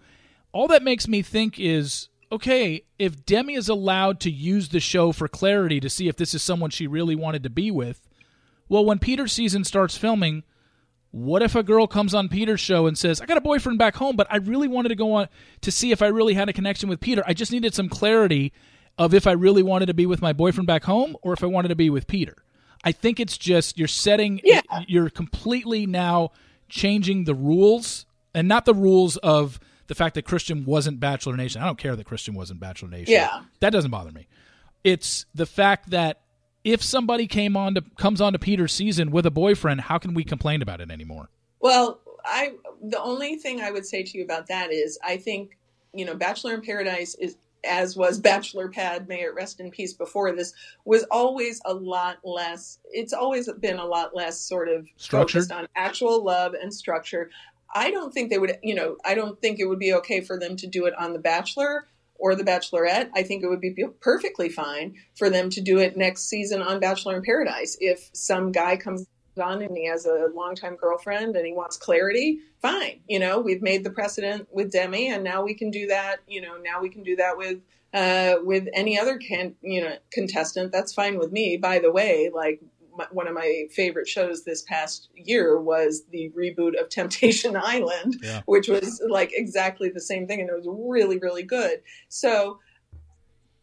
All that makes me think is okay, if Demi is allowed to use the show for clarity to see if this is someone she really wanted to be with, well, when Peter's season starts filming, what if a girl comes on Peter's show and says, I got a boyfriend back home, but I really wanted to go on to see if I really had a connection with Peter. I just needed some clarity of if I really wanted to be with my boyfriend back home or if I wanted to be with Peter. I think it's just you're setting, yeah. you're completely now changing the rules and not the rules of the fact that Kristian wasn't Bachelor Nation. I don't care that Kristian wasn't Bachelor Nation. Yeah. That doesn't bother me. It's the fact that if somebody came on to comes on to Peter's season with a boyfriend, how can we complain about it anymore? Well, I the only thing I would say to you about that is I think you know Bachelor in Paradise is as was Bachelor Pad, may it rest in peace before this, was always a lot less, it's always been a lot less sort of Structured. focused on actual love and structure. I don't think they would, you know, I don't think it would be okay for them to do it on The Bachelor or The Bachelorette, I think it would be perfectly fine for them to do it next season on Bachelor in Paradise. If some guy comes on and he has a longtime girlfriend and he wants clarity, fine. You know, we've made the precedent with Demi, and now we can do that. You know, now we can do that with uh, with any other can you know contestant. That's fine with me. By the way, like my, one of my favorite shows this past year was the reboot of (laughs) Temptation Island, yeah. which was like exactly the same thing, and it was really, really good. So,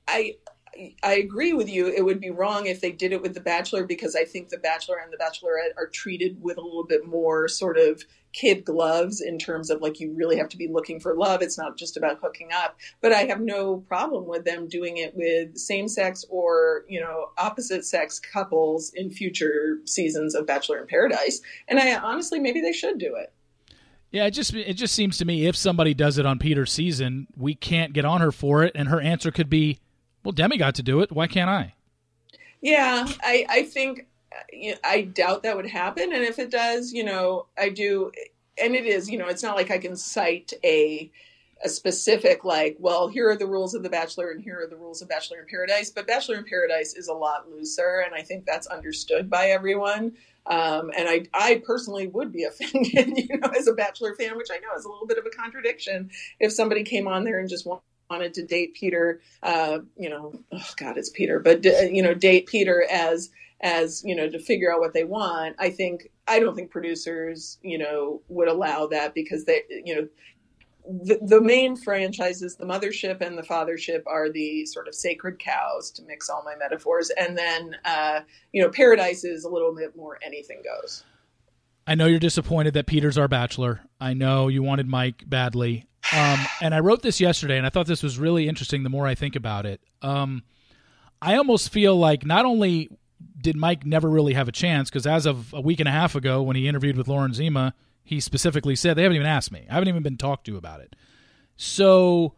I I agree with you. It would be wrong if they did it with The Bachelor because I think The Bachelor and The Bachelorette are treated with a little bit more sort of kid gloves in terms of like you really have to be looking for love. It's not just about hooking up. But I have no problem with them doing it with same sex or, you know, opposite sex couples in future seasons of Bachelor in Paradise. And I honestly maybe they should do it. Yeah, it just it just seems to me if somebody does it on Peter's season, we can't get on her for it, and her answer could be, "Well, Demi got to do it. Why can't I?" Yeah, I I think I doubt that would happen. And if it does, you know, I do, and it is, you know, it's not like I can cite a a specific like, well, here are the rules of The Bachelor and here are the rules of Bachelor in Paradise. But Bachelor in Paradise is a lot looser, and I think that's understood by everyone. Um, and I, I personally would be (laughs) offended, you know, as a Bachelor fan, which I know is a little bit of a contradiction, if somebody came on there and just wanted to date Peter, uh, you know, oh God, it's Peter, but uh, you know, date Peter as as you know to figure out what they want i think i don't think producers you know would allow that because they you know the, the main franchises the mothership and the fathership are the sort of sacred cows to mix all my metaphors. And then uh, you know paradise is a little bit more anything goes. I know you're disappointed that peter's our bachelor. I know you wanted mike badly. Um, (sighs) and i wrote this yesterday and i thought this was really interesting the more i think about it. Um, i almost feel like not only did Mike never really have a chance? Because as of a week and a half ago, when he interviewed with Lauren Zima, he specifically said they haven't even asked me. I haven't even been talked to about it. So,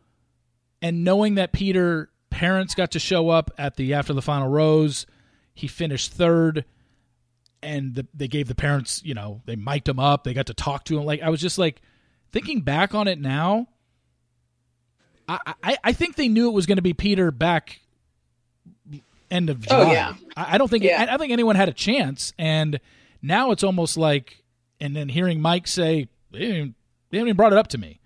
and knowing that Peter parents got to show up at the after the final rose, he finished third, and the, they gave the parents, you know, they mic'd him up. They got to talk to him. Like I was just like, thinking back on it now, I, I, I think they knew it was going to be Peter back end of Oh, yeah. I, I don't think Yeah. I, I don't think anyone had a chance, and now it's almost like, and then hearing Mike say they didn't they haven't even brought it up to me,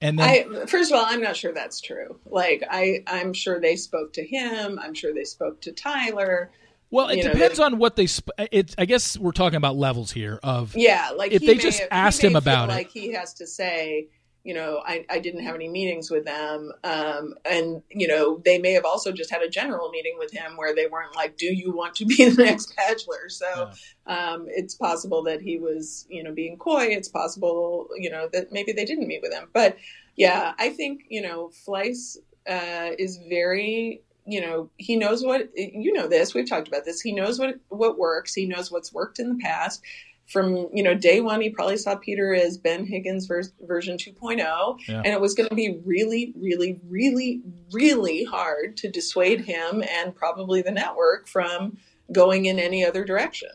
and then I first of all, I'm not sure that's true. Like I, I'm sure they spoke to him. I'm sure they spoke to Tyler. well, it you know, depends they- on what they. Sp- it I guess we're talking about levels here of Yeah, like If they just have- asked him about it. like he has to say, you know, I, I didn't have any meetings with them, um, and you know, they may have also just had a general meeting with him where they weren't like, "Do you want to be the next bachelor?" So um, it's possible that he was, you know, being coy. It's possible, you know, that maybe they didn't meet with him. But yeah, I think you know, Fleiss uh, is very you know he knows what you know this we've talked about this he knows what what works he knows what's worked in the past from you know day one he probably saw peter as ben higgins vers- version 2.0 Yeah. and it was going to be really really really really hard to dissuade him and probably the network from going in any other direction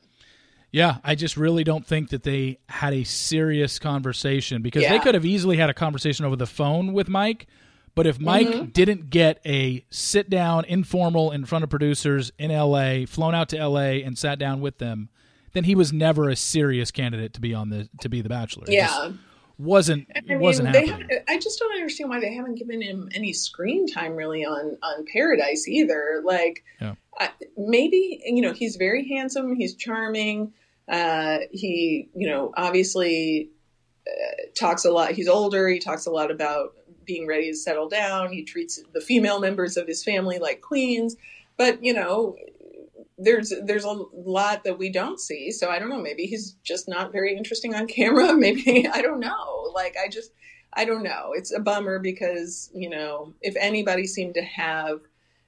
Yeah, I just really don't think that they had a serious conversation because they could have easily had a conversation over the phone with Mike. But if Mike Mm-hmm. didn't get a sit down, informal, in front of producers in LA, flown out to LA and sat down with them, then he was never a serious candidate to be on the to be the Bachelor. Yeah just wasn't I mean, wasn't happening. have, I just don't understand why they haven't given him any screen time really on on Paradise either. Like, Yeah. I, maybe you know he's very handsome, he's charming. Uh, he you know obviously uh, talks a lot. He's older. He talks a lot about being ready to settle down. He treats the female members of his family like queens. But you know, there's there's a lot that we don't see. So I don't know. Maybe he's just not very interesting on camera. (laughs) Maybe I don't know. Like I just I don't know. It's a bummer because you know if anybody seemed to have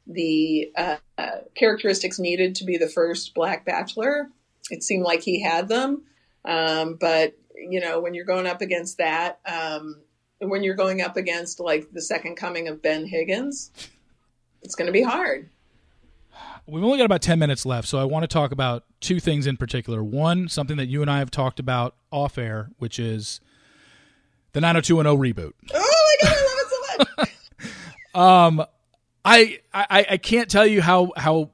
the uh, uh, characteristics needed to be the first black bachelor, it seemed like he had them. Um, but you know when you're going up against that, um, when you're going up against like the second coming of Ben Higgins, it's going to be hard. We've only got about 10 minutes left, so I want to talk about two things in particular. One, something that you and I have talked about off air, which is the 90210 reboot. Oh my god, I love it so much. (laughs) Um, I, I I can't tell you how how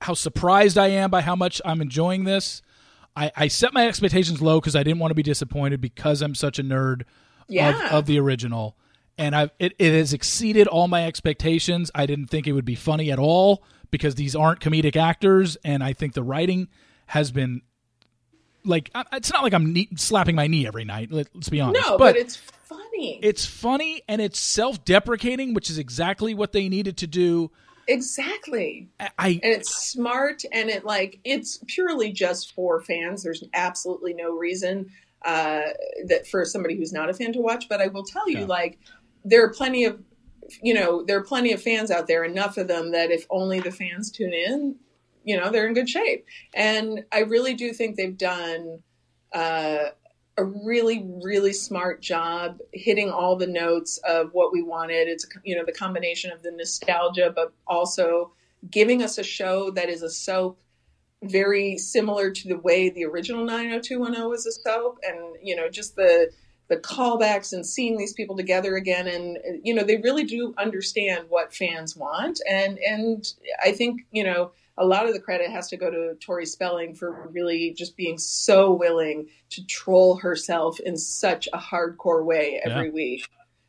how surprised I am by how much I'm enjoying this. I, I set my expectations low because I didn't want to be disappointed because I'm such a nerd Yeah. of, of the original, and I've it, it has exceeded all my expectations. I didn't think it would be funny at all because these aren't comedic actors, and I think the writing has been like it's not like I'm knee, slapping my knee every night. Let, let's be honest, no, but, it's funny. it's funny and it's self-deprecating, which is exactly what they needed to do. exactly. I, I and it's smart and it like it's purely just for fans there's absolutely no reason uh that for somebody who's not a fan to watch but i will tell you Yeah. like there are plenty of you know there are plenty of fans out there enough of them that if only the fans tune in you know they're in good shape. And i really do think they've done uh a really really smart job hitting all the notes of what we wanted. It's you know the combination of the nostalgia but also giving us a show that is a soap very similar to the way the original 90210 was a soap and you know just the the callbacks and seeing these people together again and you know they really do understand what fans want and and I think you know a lot of the credit has to go to Tori Spelling for really just being so willing to troll herself in such a hardcore way every Yeah. week.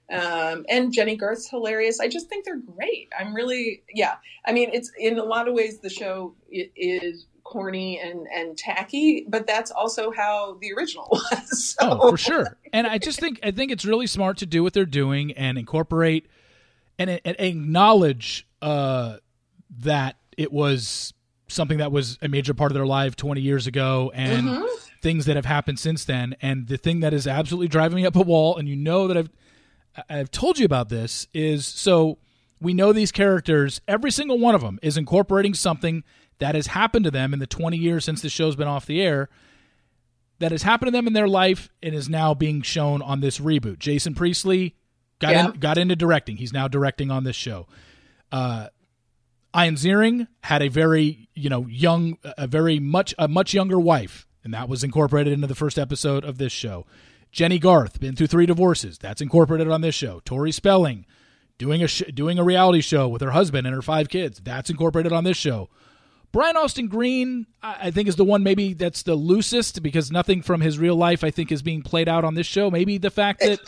Um, and Jennie Garth's hilarious. I just think they're great. I'm really, yeah. I mean, it's in a lot of ways the show is corny and and tacky, but that's also how the original (laughs) was. So, oh for sure. And I just think I think it's really smart to do what they're doing and incorporate and, and acknowledge uh, that it was something that was a major part of their life 20 years ago and Mhm. things that have happened since then. And the thing that is absolutely driving me up a wall, and you know that I've I've told you about this, is so we know these characters. Every single one of them is incorporating something that has happened to them in the 20 years since the show's been off the air. That has happened to them in their life and is now being shown on this reboot. Jason Priestley got Yeah. in, got into directing. He's now directing on this show. Uh, Ian Ziering had a very you know young, a very much a much younger wife, and that was incorporated into the first episode of this show. Jennie Garth, been through three divorces. That's incorporated on this show. Tori Spelling, doing a sh- doing a reality show with her husband and her five kids. That's incorporated on this show. Brian Austin Green, I think, is the one maybe that's the loosest because nothing from his real life, I think, is being played out on this show. Maybe the fact that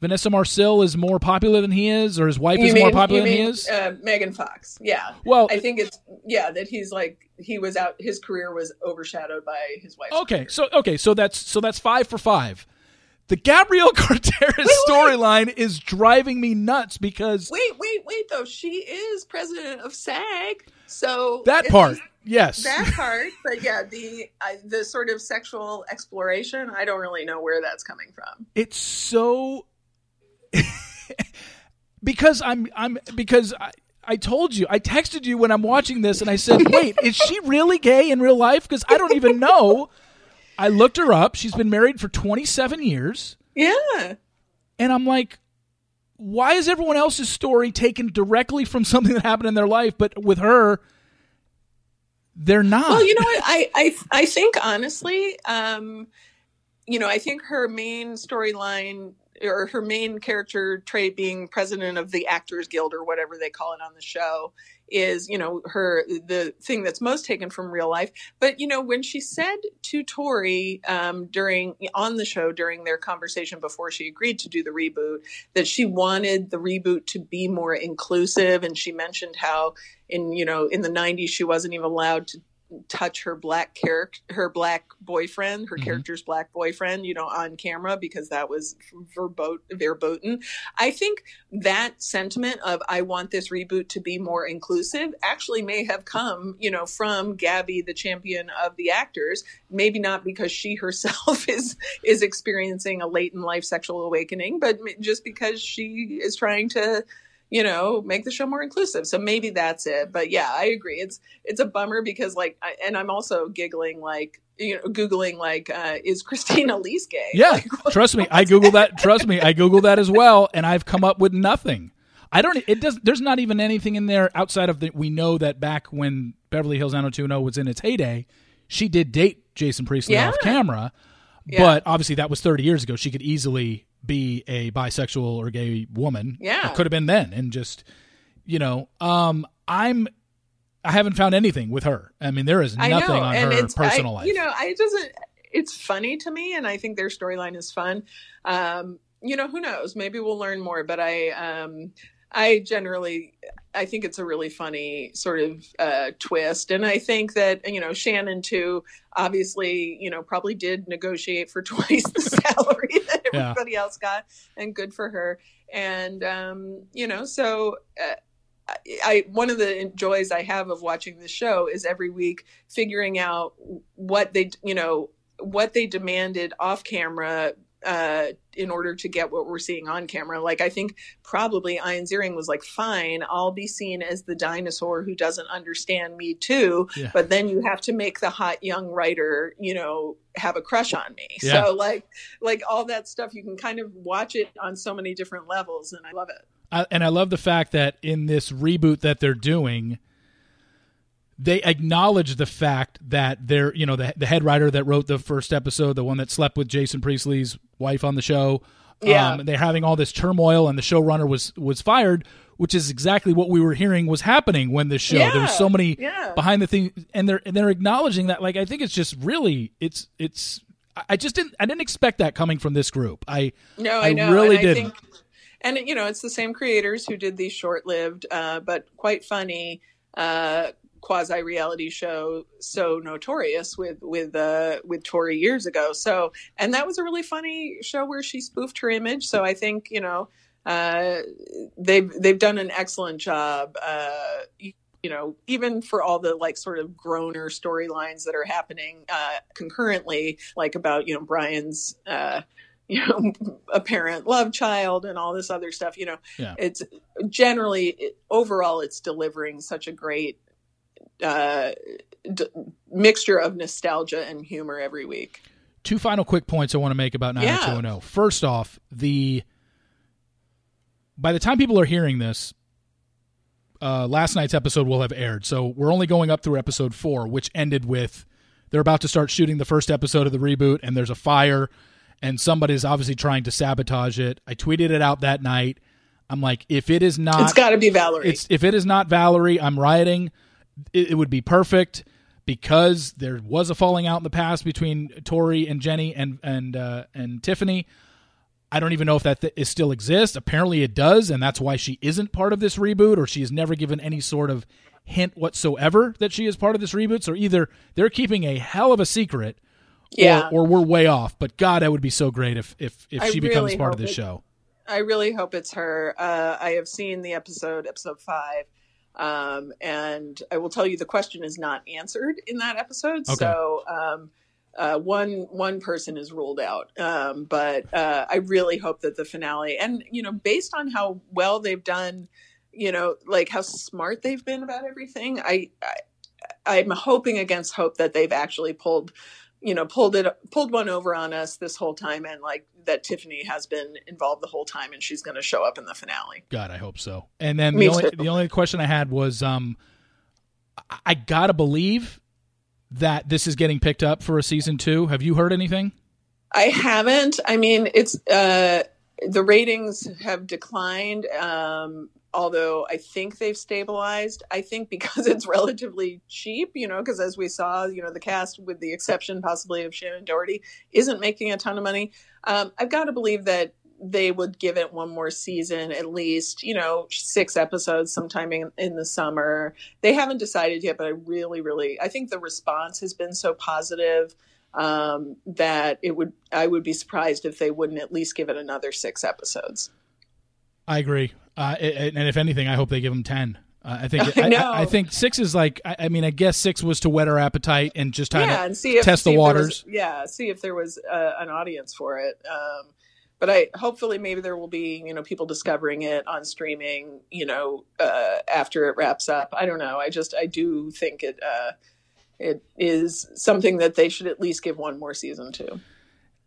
Vanessa Marcil is more popular than he is, or his wife is more popular you than he is. Uh, Megan Fox. Yeah. Well- I think it's yeah that he's like he was out. His career was overshadowed by his wife. Okay, career. so okay, so that's so that's five for five. The Gabrielle (laughs) Carteris storyline is driving me nuts because Wait, wait, wait! Though she is president of SAG, so that part, least yes, that part. But yeah, the I, the sort of sexual exploration. I don't really know where that's coming from. it's so (laughs) because I'm I'm because I, I told you I texted you when I'm watching this and I said, "Wait, is she really gay in real life?" Because I don't even know. I looked her up. She's been married for 27 years, Yeah. and I'm like, why is everyone else's story taken directly from something that happened in their life, but with her, they're not? Well, you know? I I I think honestly, um, you know, I think her main storyline or her main character trait being president of the Actors Guild or whatever they call it on the show is, you know, her the thing that's most taken from real life. But you know, when she said to Tori um, during on the show during their conversation before she agreed to do the reboot that she wanted the reboot to be more inclusive, and she mentioned how in you know in the 90s she wasn't even allowed to touch her black character her black boyfriend her Mhm. character's black boyfriend you know on camera because that was verbot- verboten i think that sentiment of i want this reboot to be more inclusive actually may have come you know from gabby the champion of the actors maybe not because she herself (laughs) is is experiencing a late in life sexual awakening but just because she is trying to you know make the show more inclusive so maybe that's it but yeah i agree it's it's a bummer because like I, and i'm also giggling like you know googling like uh is (laughs) christine elise's gay Yeah, Like, (laughs) trust me, I googled that. Trust me, I googled that as well, and I've come up with nothing. I don't. It does. There's not even anything in there outside of the. We know that back when Beverly Hills 90210 was in its heyday, she did date Jason Priestley Yeah. off camera, Yeah. but obviously that was 30 years ago. She could easily be a bisexual or gay woman. Yeah. it could have been then, and just you know, um, I'm. I haven't found anything with her. I mean, there is nothing know, on her personal I, life. You know, I it doesn't. It's funny to me, and I think their storyline is fun. Um, you know, who knows? Maybe we'll learn more. But I, um, I generally, I think it's a really funny sort of uh, twist, and I think that you know Shannen too. Obviously, you know, probably did negotiate for (laughs) twice the salary (laughs) that Yeah. everybody else got, and good for her. And um, you know, so. Uh, I one of the joys I have of watching this show is every week figuring out what they you know what they demanded off camera uh, in order to get what we're seeing on camera. Like I think probably Ian Ziering was like, "Fine, I'll be seen as the dinosaur who doesn't understand me too." Yeah. But then you have to make the hot young writer, you know, have a crush on me. Yeah. So like like all that stuff, you can kind of watch it on so many different levels, and I love it. I, and I love the fact that in this reboot that they're doing, they acknowledge the fact that they're, you know, the, the head writer that wrote the first episode, the one that slept with Jason Priestley's wife on the show. Yeah. Um, they're having all this turmoil, and the showrunner was was fired, which is exactly what we were hearing was happening when this show. There was so many Yeah. behind the thing, and they're and they're acknowledging that. Like, I think it's just really, it's it's. I- I just didn't. I didn't expect that coming from this group. I No, I I, know. really and didn't. Think, and you know, it's the same creators who did these short-lived uh, but quite funny uh, quasi-reality show "So Notorious" with with uh, with Tori years ago. So, and that was a really funny show where she spoofed her image. So I think you know uh, they've they've done an excellent job. Uh, you, know, even for all the like sort of groaner storylines that are happening uh, concurrently, like about you know Brian's. Uh, you know, (laughs) apparent love child and all this other stuff. You know, Yeah. it's generally it, overall it's delivering such a great uh, d- mixture of nostalgia and humor every week. two final quick points I want to make about 90210. First off, the by the time people are hearing this, uh, last night's episode will have aired. So we're only going up through episode four, which ended with they're about to start shooting the first episode of the reboot, and there's a fire, and somebody's obviously trying to sabotage it. I tweeted it out that night. I'm like, if it is not, it's got to be Valerie. It's if it is not Valerie, I'm rioting. It, it, would be perfect because there was a falling out in the past between Tori and Jennie and and uh, and Tiffani. I don't even know if that th- is still exists. Apparently, it does, and that's why she isn't part of this reboot, or she has never given any sort of hint whatsoever that she is part of this reboot. So either they're keeping a hell of a secret, yeah. or, or we're way off. But God, that would be so great if if if I she becomes really part of this it- show. I really hope it's her. Uh, I have seen the episode, episode five, um, and I will tell you the question is not answered in that episode. Okay. So um, uh, one one person is ruled out, um, but uh, I really hope that the finale, and you know, based on how well they've done, you know, like how smart they've been about everything, I, I I'm hoping against hope that they've actually pulled you know pulled it pulled one over on us this whole time and like that tiffani has been involved the whole time and she's going to show up in the finale God, I hope so. And then Me the only too. the only question I had was, um, I- I gotta believe that this is getting picked up for a season two. Have you heard anything? i haven't i mean it's uh the ratings have declined um although i think they've stabilized. I think because (laughs) it's relatively cheap you know because as we saw you know the cast with the exception possibly of shannen doherty isn't making a ton of money. Um, i've got to believe that they would give it one more season at least you know six episodes sometime in, in the summer. They haven't decided yet but i really really i think the response has been so positive um, that it would i would be surprised if they wouldn't at least give it another six episodes I agree. Uh, and if anything, I hope they give them ten. Uh, I think (laughs) I I. I, think six is like. I, I mean, I guess six was to whet our appetite and just kind yeah of see if test the see there waters. was- yeah see if there was uh, an audience for it um, but i hopefully maybe there will be you know people discovering it on streaming you know uh, after it wraps up i don't know i just i do think it uh, it is something that they should at least give one more season to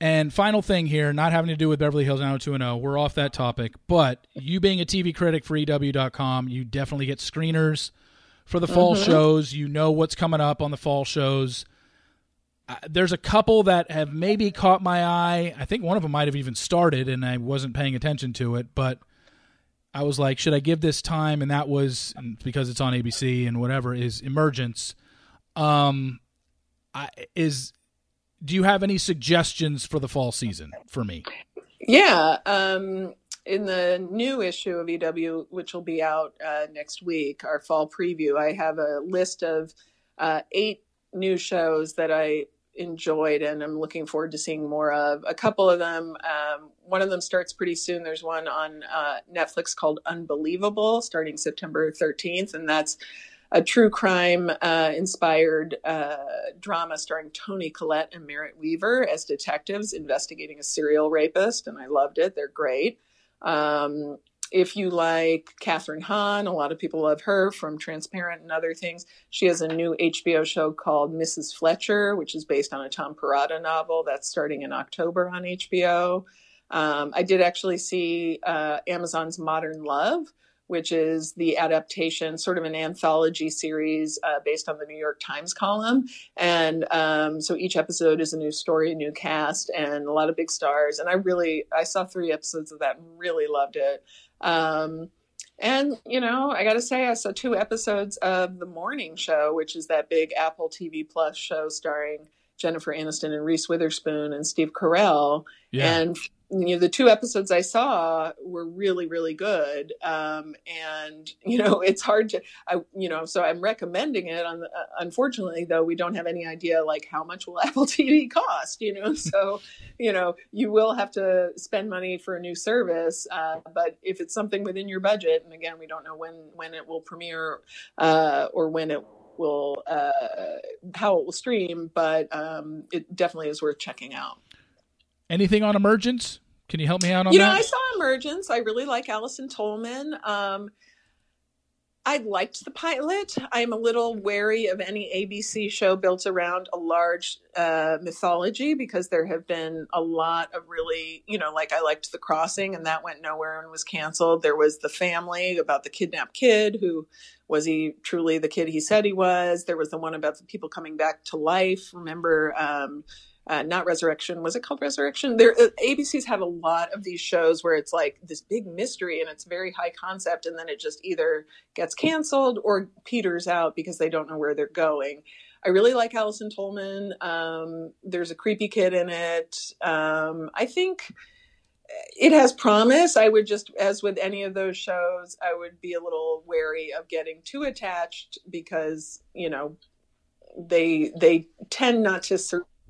And final thing here, not having to do with Beverly Hills 90210, we're off that topic, but you being a TV critic for EW.com, you definitely get screeners for the fall Mhm. shows. You know what's coming up on the fall shows. Uh, there's a couple that have maybe caught my eye. I think one of them might have even started, and I wasn't paying attention to it, but I was like, should I give this time? And that was and because it's on ABC and whatever is Emergence. Um, I, is do you have any suggestions for the fall season for me? Yeah, um, in the new issue of EW, which will be out uh, next week, our fall preview, I have a list of uh, eight new shows that I enjoyed and I'm looking forward to seeing more of. A couple of them, um, one of them starts pretty soon. There's one on uh, Netflix called Unbelievable, starting September 13th, and that's a true crime uh, inspired uh, drama starring Toni Collette and Merritt Wever as detectives investigating a serial rapist, and I loved it. They're great. Um, if you like Kathryn Hahn, a lot of people love her from Transparent and other things. She has a new HBO show called Mrs. Fletcher, which is based on a Tom Perrotta novel that's starting in October on HBO. Um, I did actually see uh, Amazon's Modern Love, which is the adaptation, sort of an anthology series uh, based on the New York Times column. And um, so each episode is a new story, a new cast, and a lot of big stars. And I really, I saw three episodes of that and really loved it. Um, and, you know, I got to say, I saw two episodes of The Morning Show, which is that big Apple TV Plus show starring Jennifer Aniston and Reese Witherspoon and Steve Carell. Yeah. And you know, the two episodes I saw were really, really good. Um, and (laughs) you know, it's hard to, I, you know, so I'm recommending it. On the, uh, unfortunately, though, we don't have any idea like how much will (laughs) Apple TV cost. You know, so you know, you will have to spend money for a new service. Uh, but if it's something within your budget, and again, we don't know when when it will premiere uh, or when it will uh, how it will stream, but um, it definitely is worth checking out. Anything on Emergence? Can you help me out on that? you know. I saw Emergence. I really like Allison Tolman. Um, I liked the pilot. I'm a little wary of any ABC show built around a large uh, mythology because there have been a lot of really, you know, like I liked The Crossing and that went nowhere and was canceled. There was The Family about the kidnapped kid who was he truly the kid he said he was. There was the one about the people coming back to life. Remember, um, uh, not Resurrection. Was it called Resurrection? There, uh, ABC's had a lot of these shows where it's like this big mystery and it's very high concept, and then it just either gets canceled or peters out because they don't know where they're going. I really like Allison Tolman. Um, there's a creepy kid in it. Um, I think it has promise. I would just, as with any of those shows, I would be a little wary of getting too attached because you know they they tend not to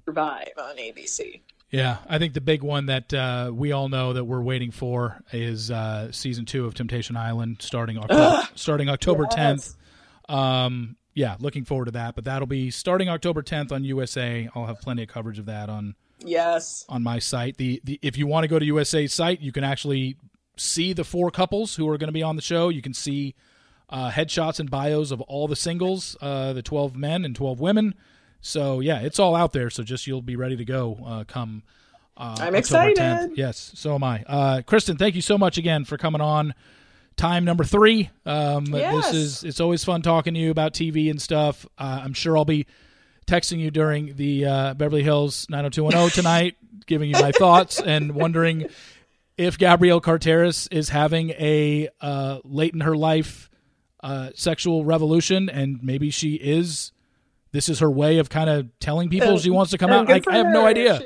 survive on ABC. Yeah, I think the big one that uh, we all know that we're waiting for is uh, season two of Temptation Island, starting October, starting October tenth. Yes. Um, yeah, looking forward to that. But that'll be starting October tenth on USA. I'll have plenty of coverage of that on yes on my site. The, the if you want to go to USA's site, you can actually see the four couples who are going to be on the show. You can see uh, headshots and bios of all the singles, uh, the twelve men and twelve women. So yeah, it's all out there. So just you'll be ready to go uh, come. Uh, I'm October excited. 10th. Yes, so am I. Uh, Kristen, thank you so much again for coming on. Time number three. Um, yes. This is it's always fun talking to you about TV and stuff. Uh, I'm sure I'll be texting you during the uh, Beverly Hills 90210 (laughs) tonight, giving you my thoughts and wondering if Gabrielle Carteris is having a uh, late in her life uh, sexual revolution, and maybe she is this is her way of kind of telling people and, she wants to come out. Like, I have no idea.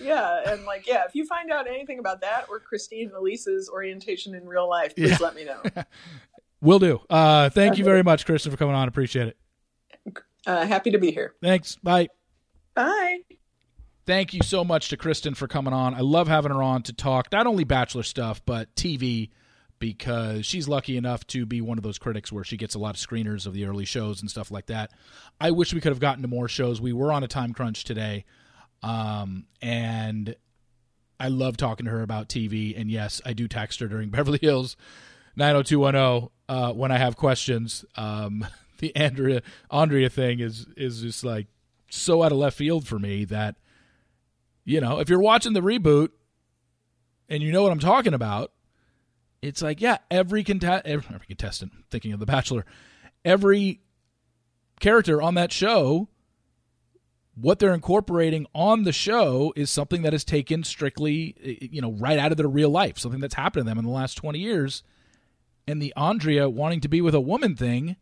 Yeah. And like, yeah, if you find out anything about that or Christine Elise's orientation in real life, please yeah. let me know. (laughs) Will do. Uh, thank you very much, Kristen, for coming on. Appreciate it. Uh, happy to be here. Thanks. Bye. Bye. Thank you so much to Kristen for coming on. I love having her on to talk not only Bachelor stuff, but TV because she's lucky enough to be one of those critics where she gets a lot of screeners of the early shows and stuff like that. I wish we could have gotten to more shows. We were on a time crunch today, um, and I love talking to her about TV. And yes, I do text her during (laughs) Beverly Hills 90210 uh, when I have questions. Um, (laughs) the Andrea Andrea thing is is just like so out of left field for me that you know if you're watching the reboot and you know what I'm talking about it's like yeah every, every, contestant thinking of the bachelor every character on that show what they're incorporating on the show is something that is taken strictly eh, eh, you know right out of their real life something that's happened to them in the last 20 years. And the andrea wanting to be with a woman thing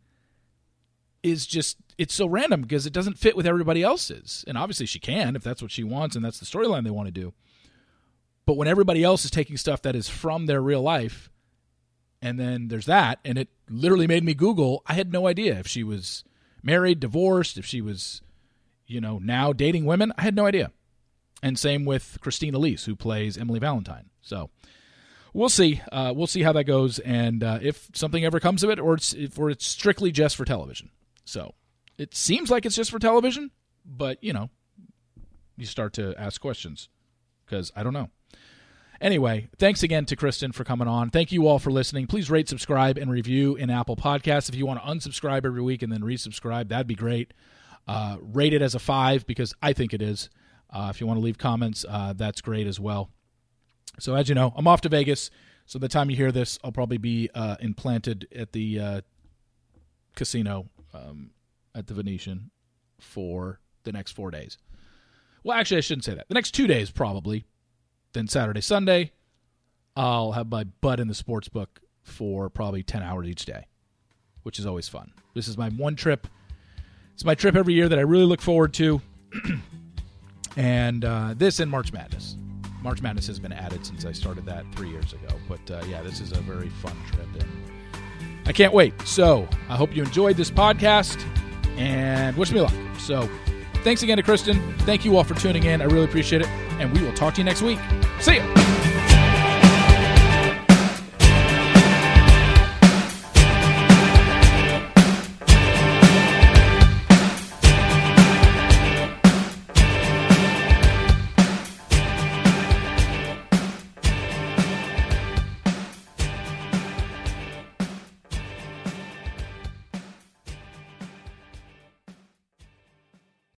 is just it's so random because it doesn't fit with everybody else's. And obviously she can if that's what she wants and that's the storyline they want to do but when everybody else is taking stuff that is from their real life and then there's that and it literally made me google i had no idea if she was married divorced if she was you know now dating women i had no idea. And same with christine elise who plays emily valentine. So we'll see. Uh, we'll see how that goes and uh, if something ever comes of it or it's if, or it's strictly just for television. So it seems like it's just for television but you know you start to ask questions because i don't know Anyway, thanks again to Kristen for coming on. Thank you all for listening. Please rate, subscribe, and review in Apple Podcasts. If you want to unsubscribe every week and then resubscribe, that'd be great. Uh, rate it as a five because I think it is. Uh, if you want to leave comments, uh, that's great as well. So, as you know, I'm off to Vegas. So, the time you hear this, I'll probably be uh, implanted at the uh, casino um, at the Venetian for the next four days. Well, actually, I shouldn't say that. The next two days, probably then Saturday, Sunday, I'll have my butt in the sports book for probably 10 hours each day, which is always fun. This is my one trip. It's my trip every year that I really look forward to. (clears throat) and uh, this and March Madness. March Madness has been added since I started that three years ago. But uh, yeah, this is a very fun trip. And I can't wait. So I hope you enjoyed this podcast and wish me luck. So Thanks again to Kristen. Thank you all for tuning in. I really appreciate it. And we will talk to you next week. See ya.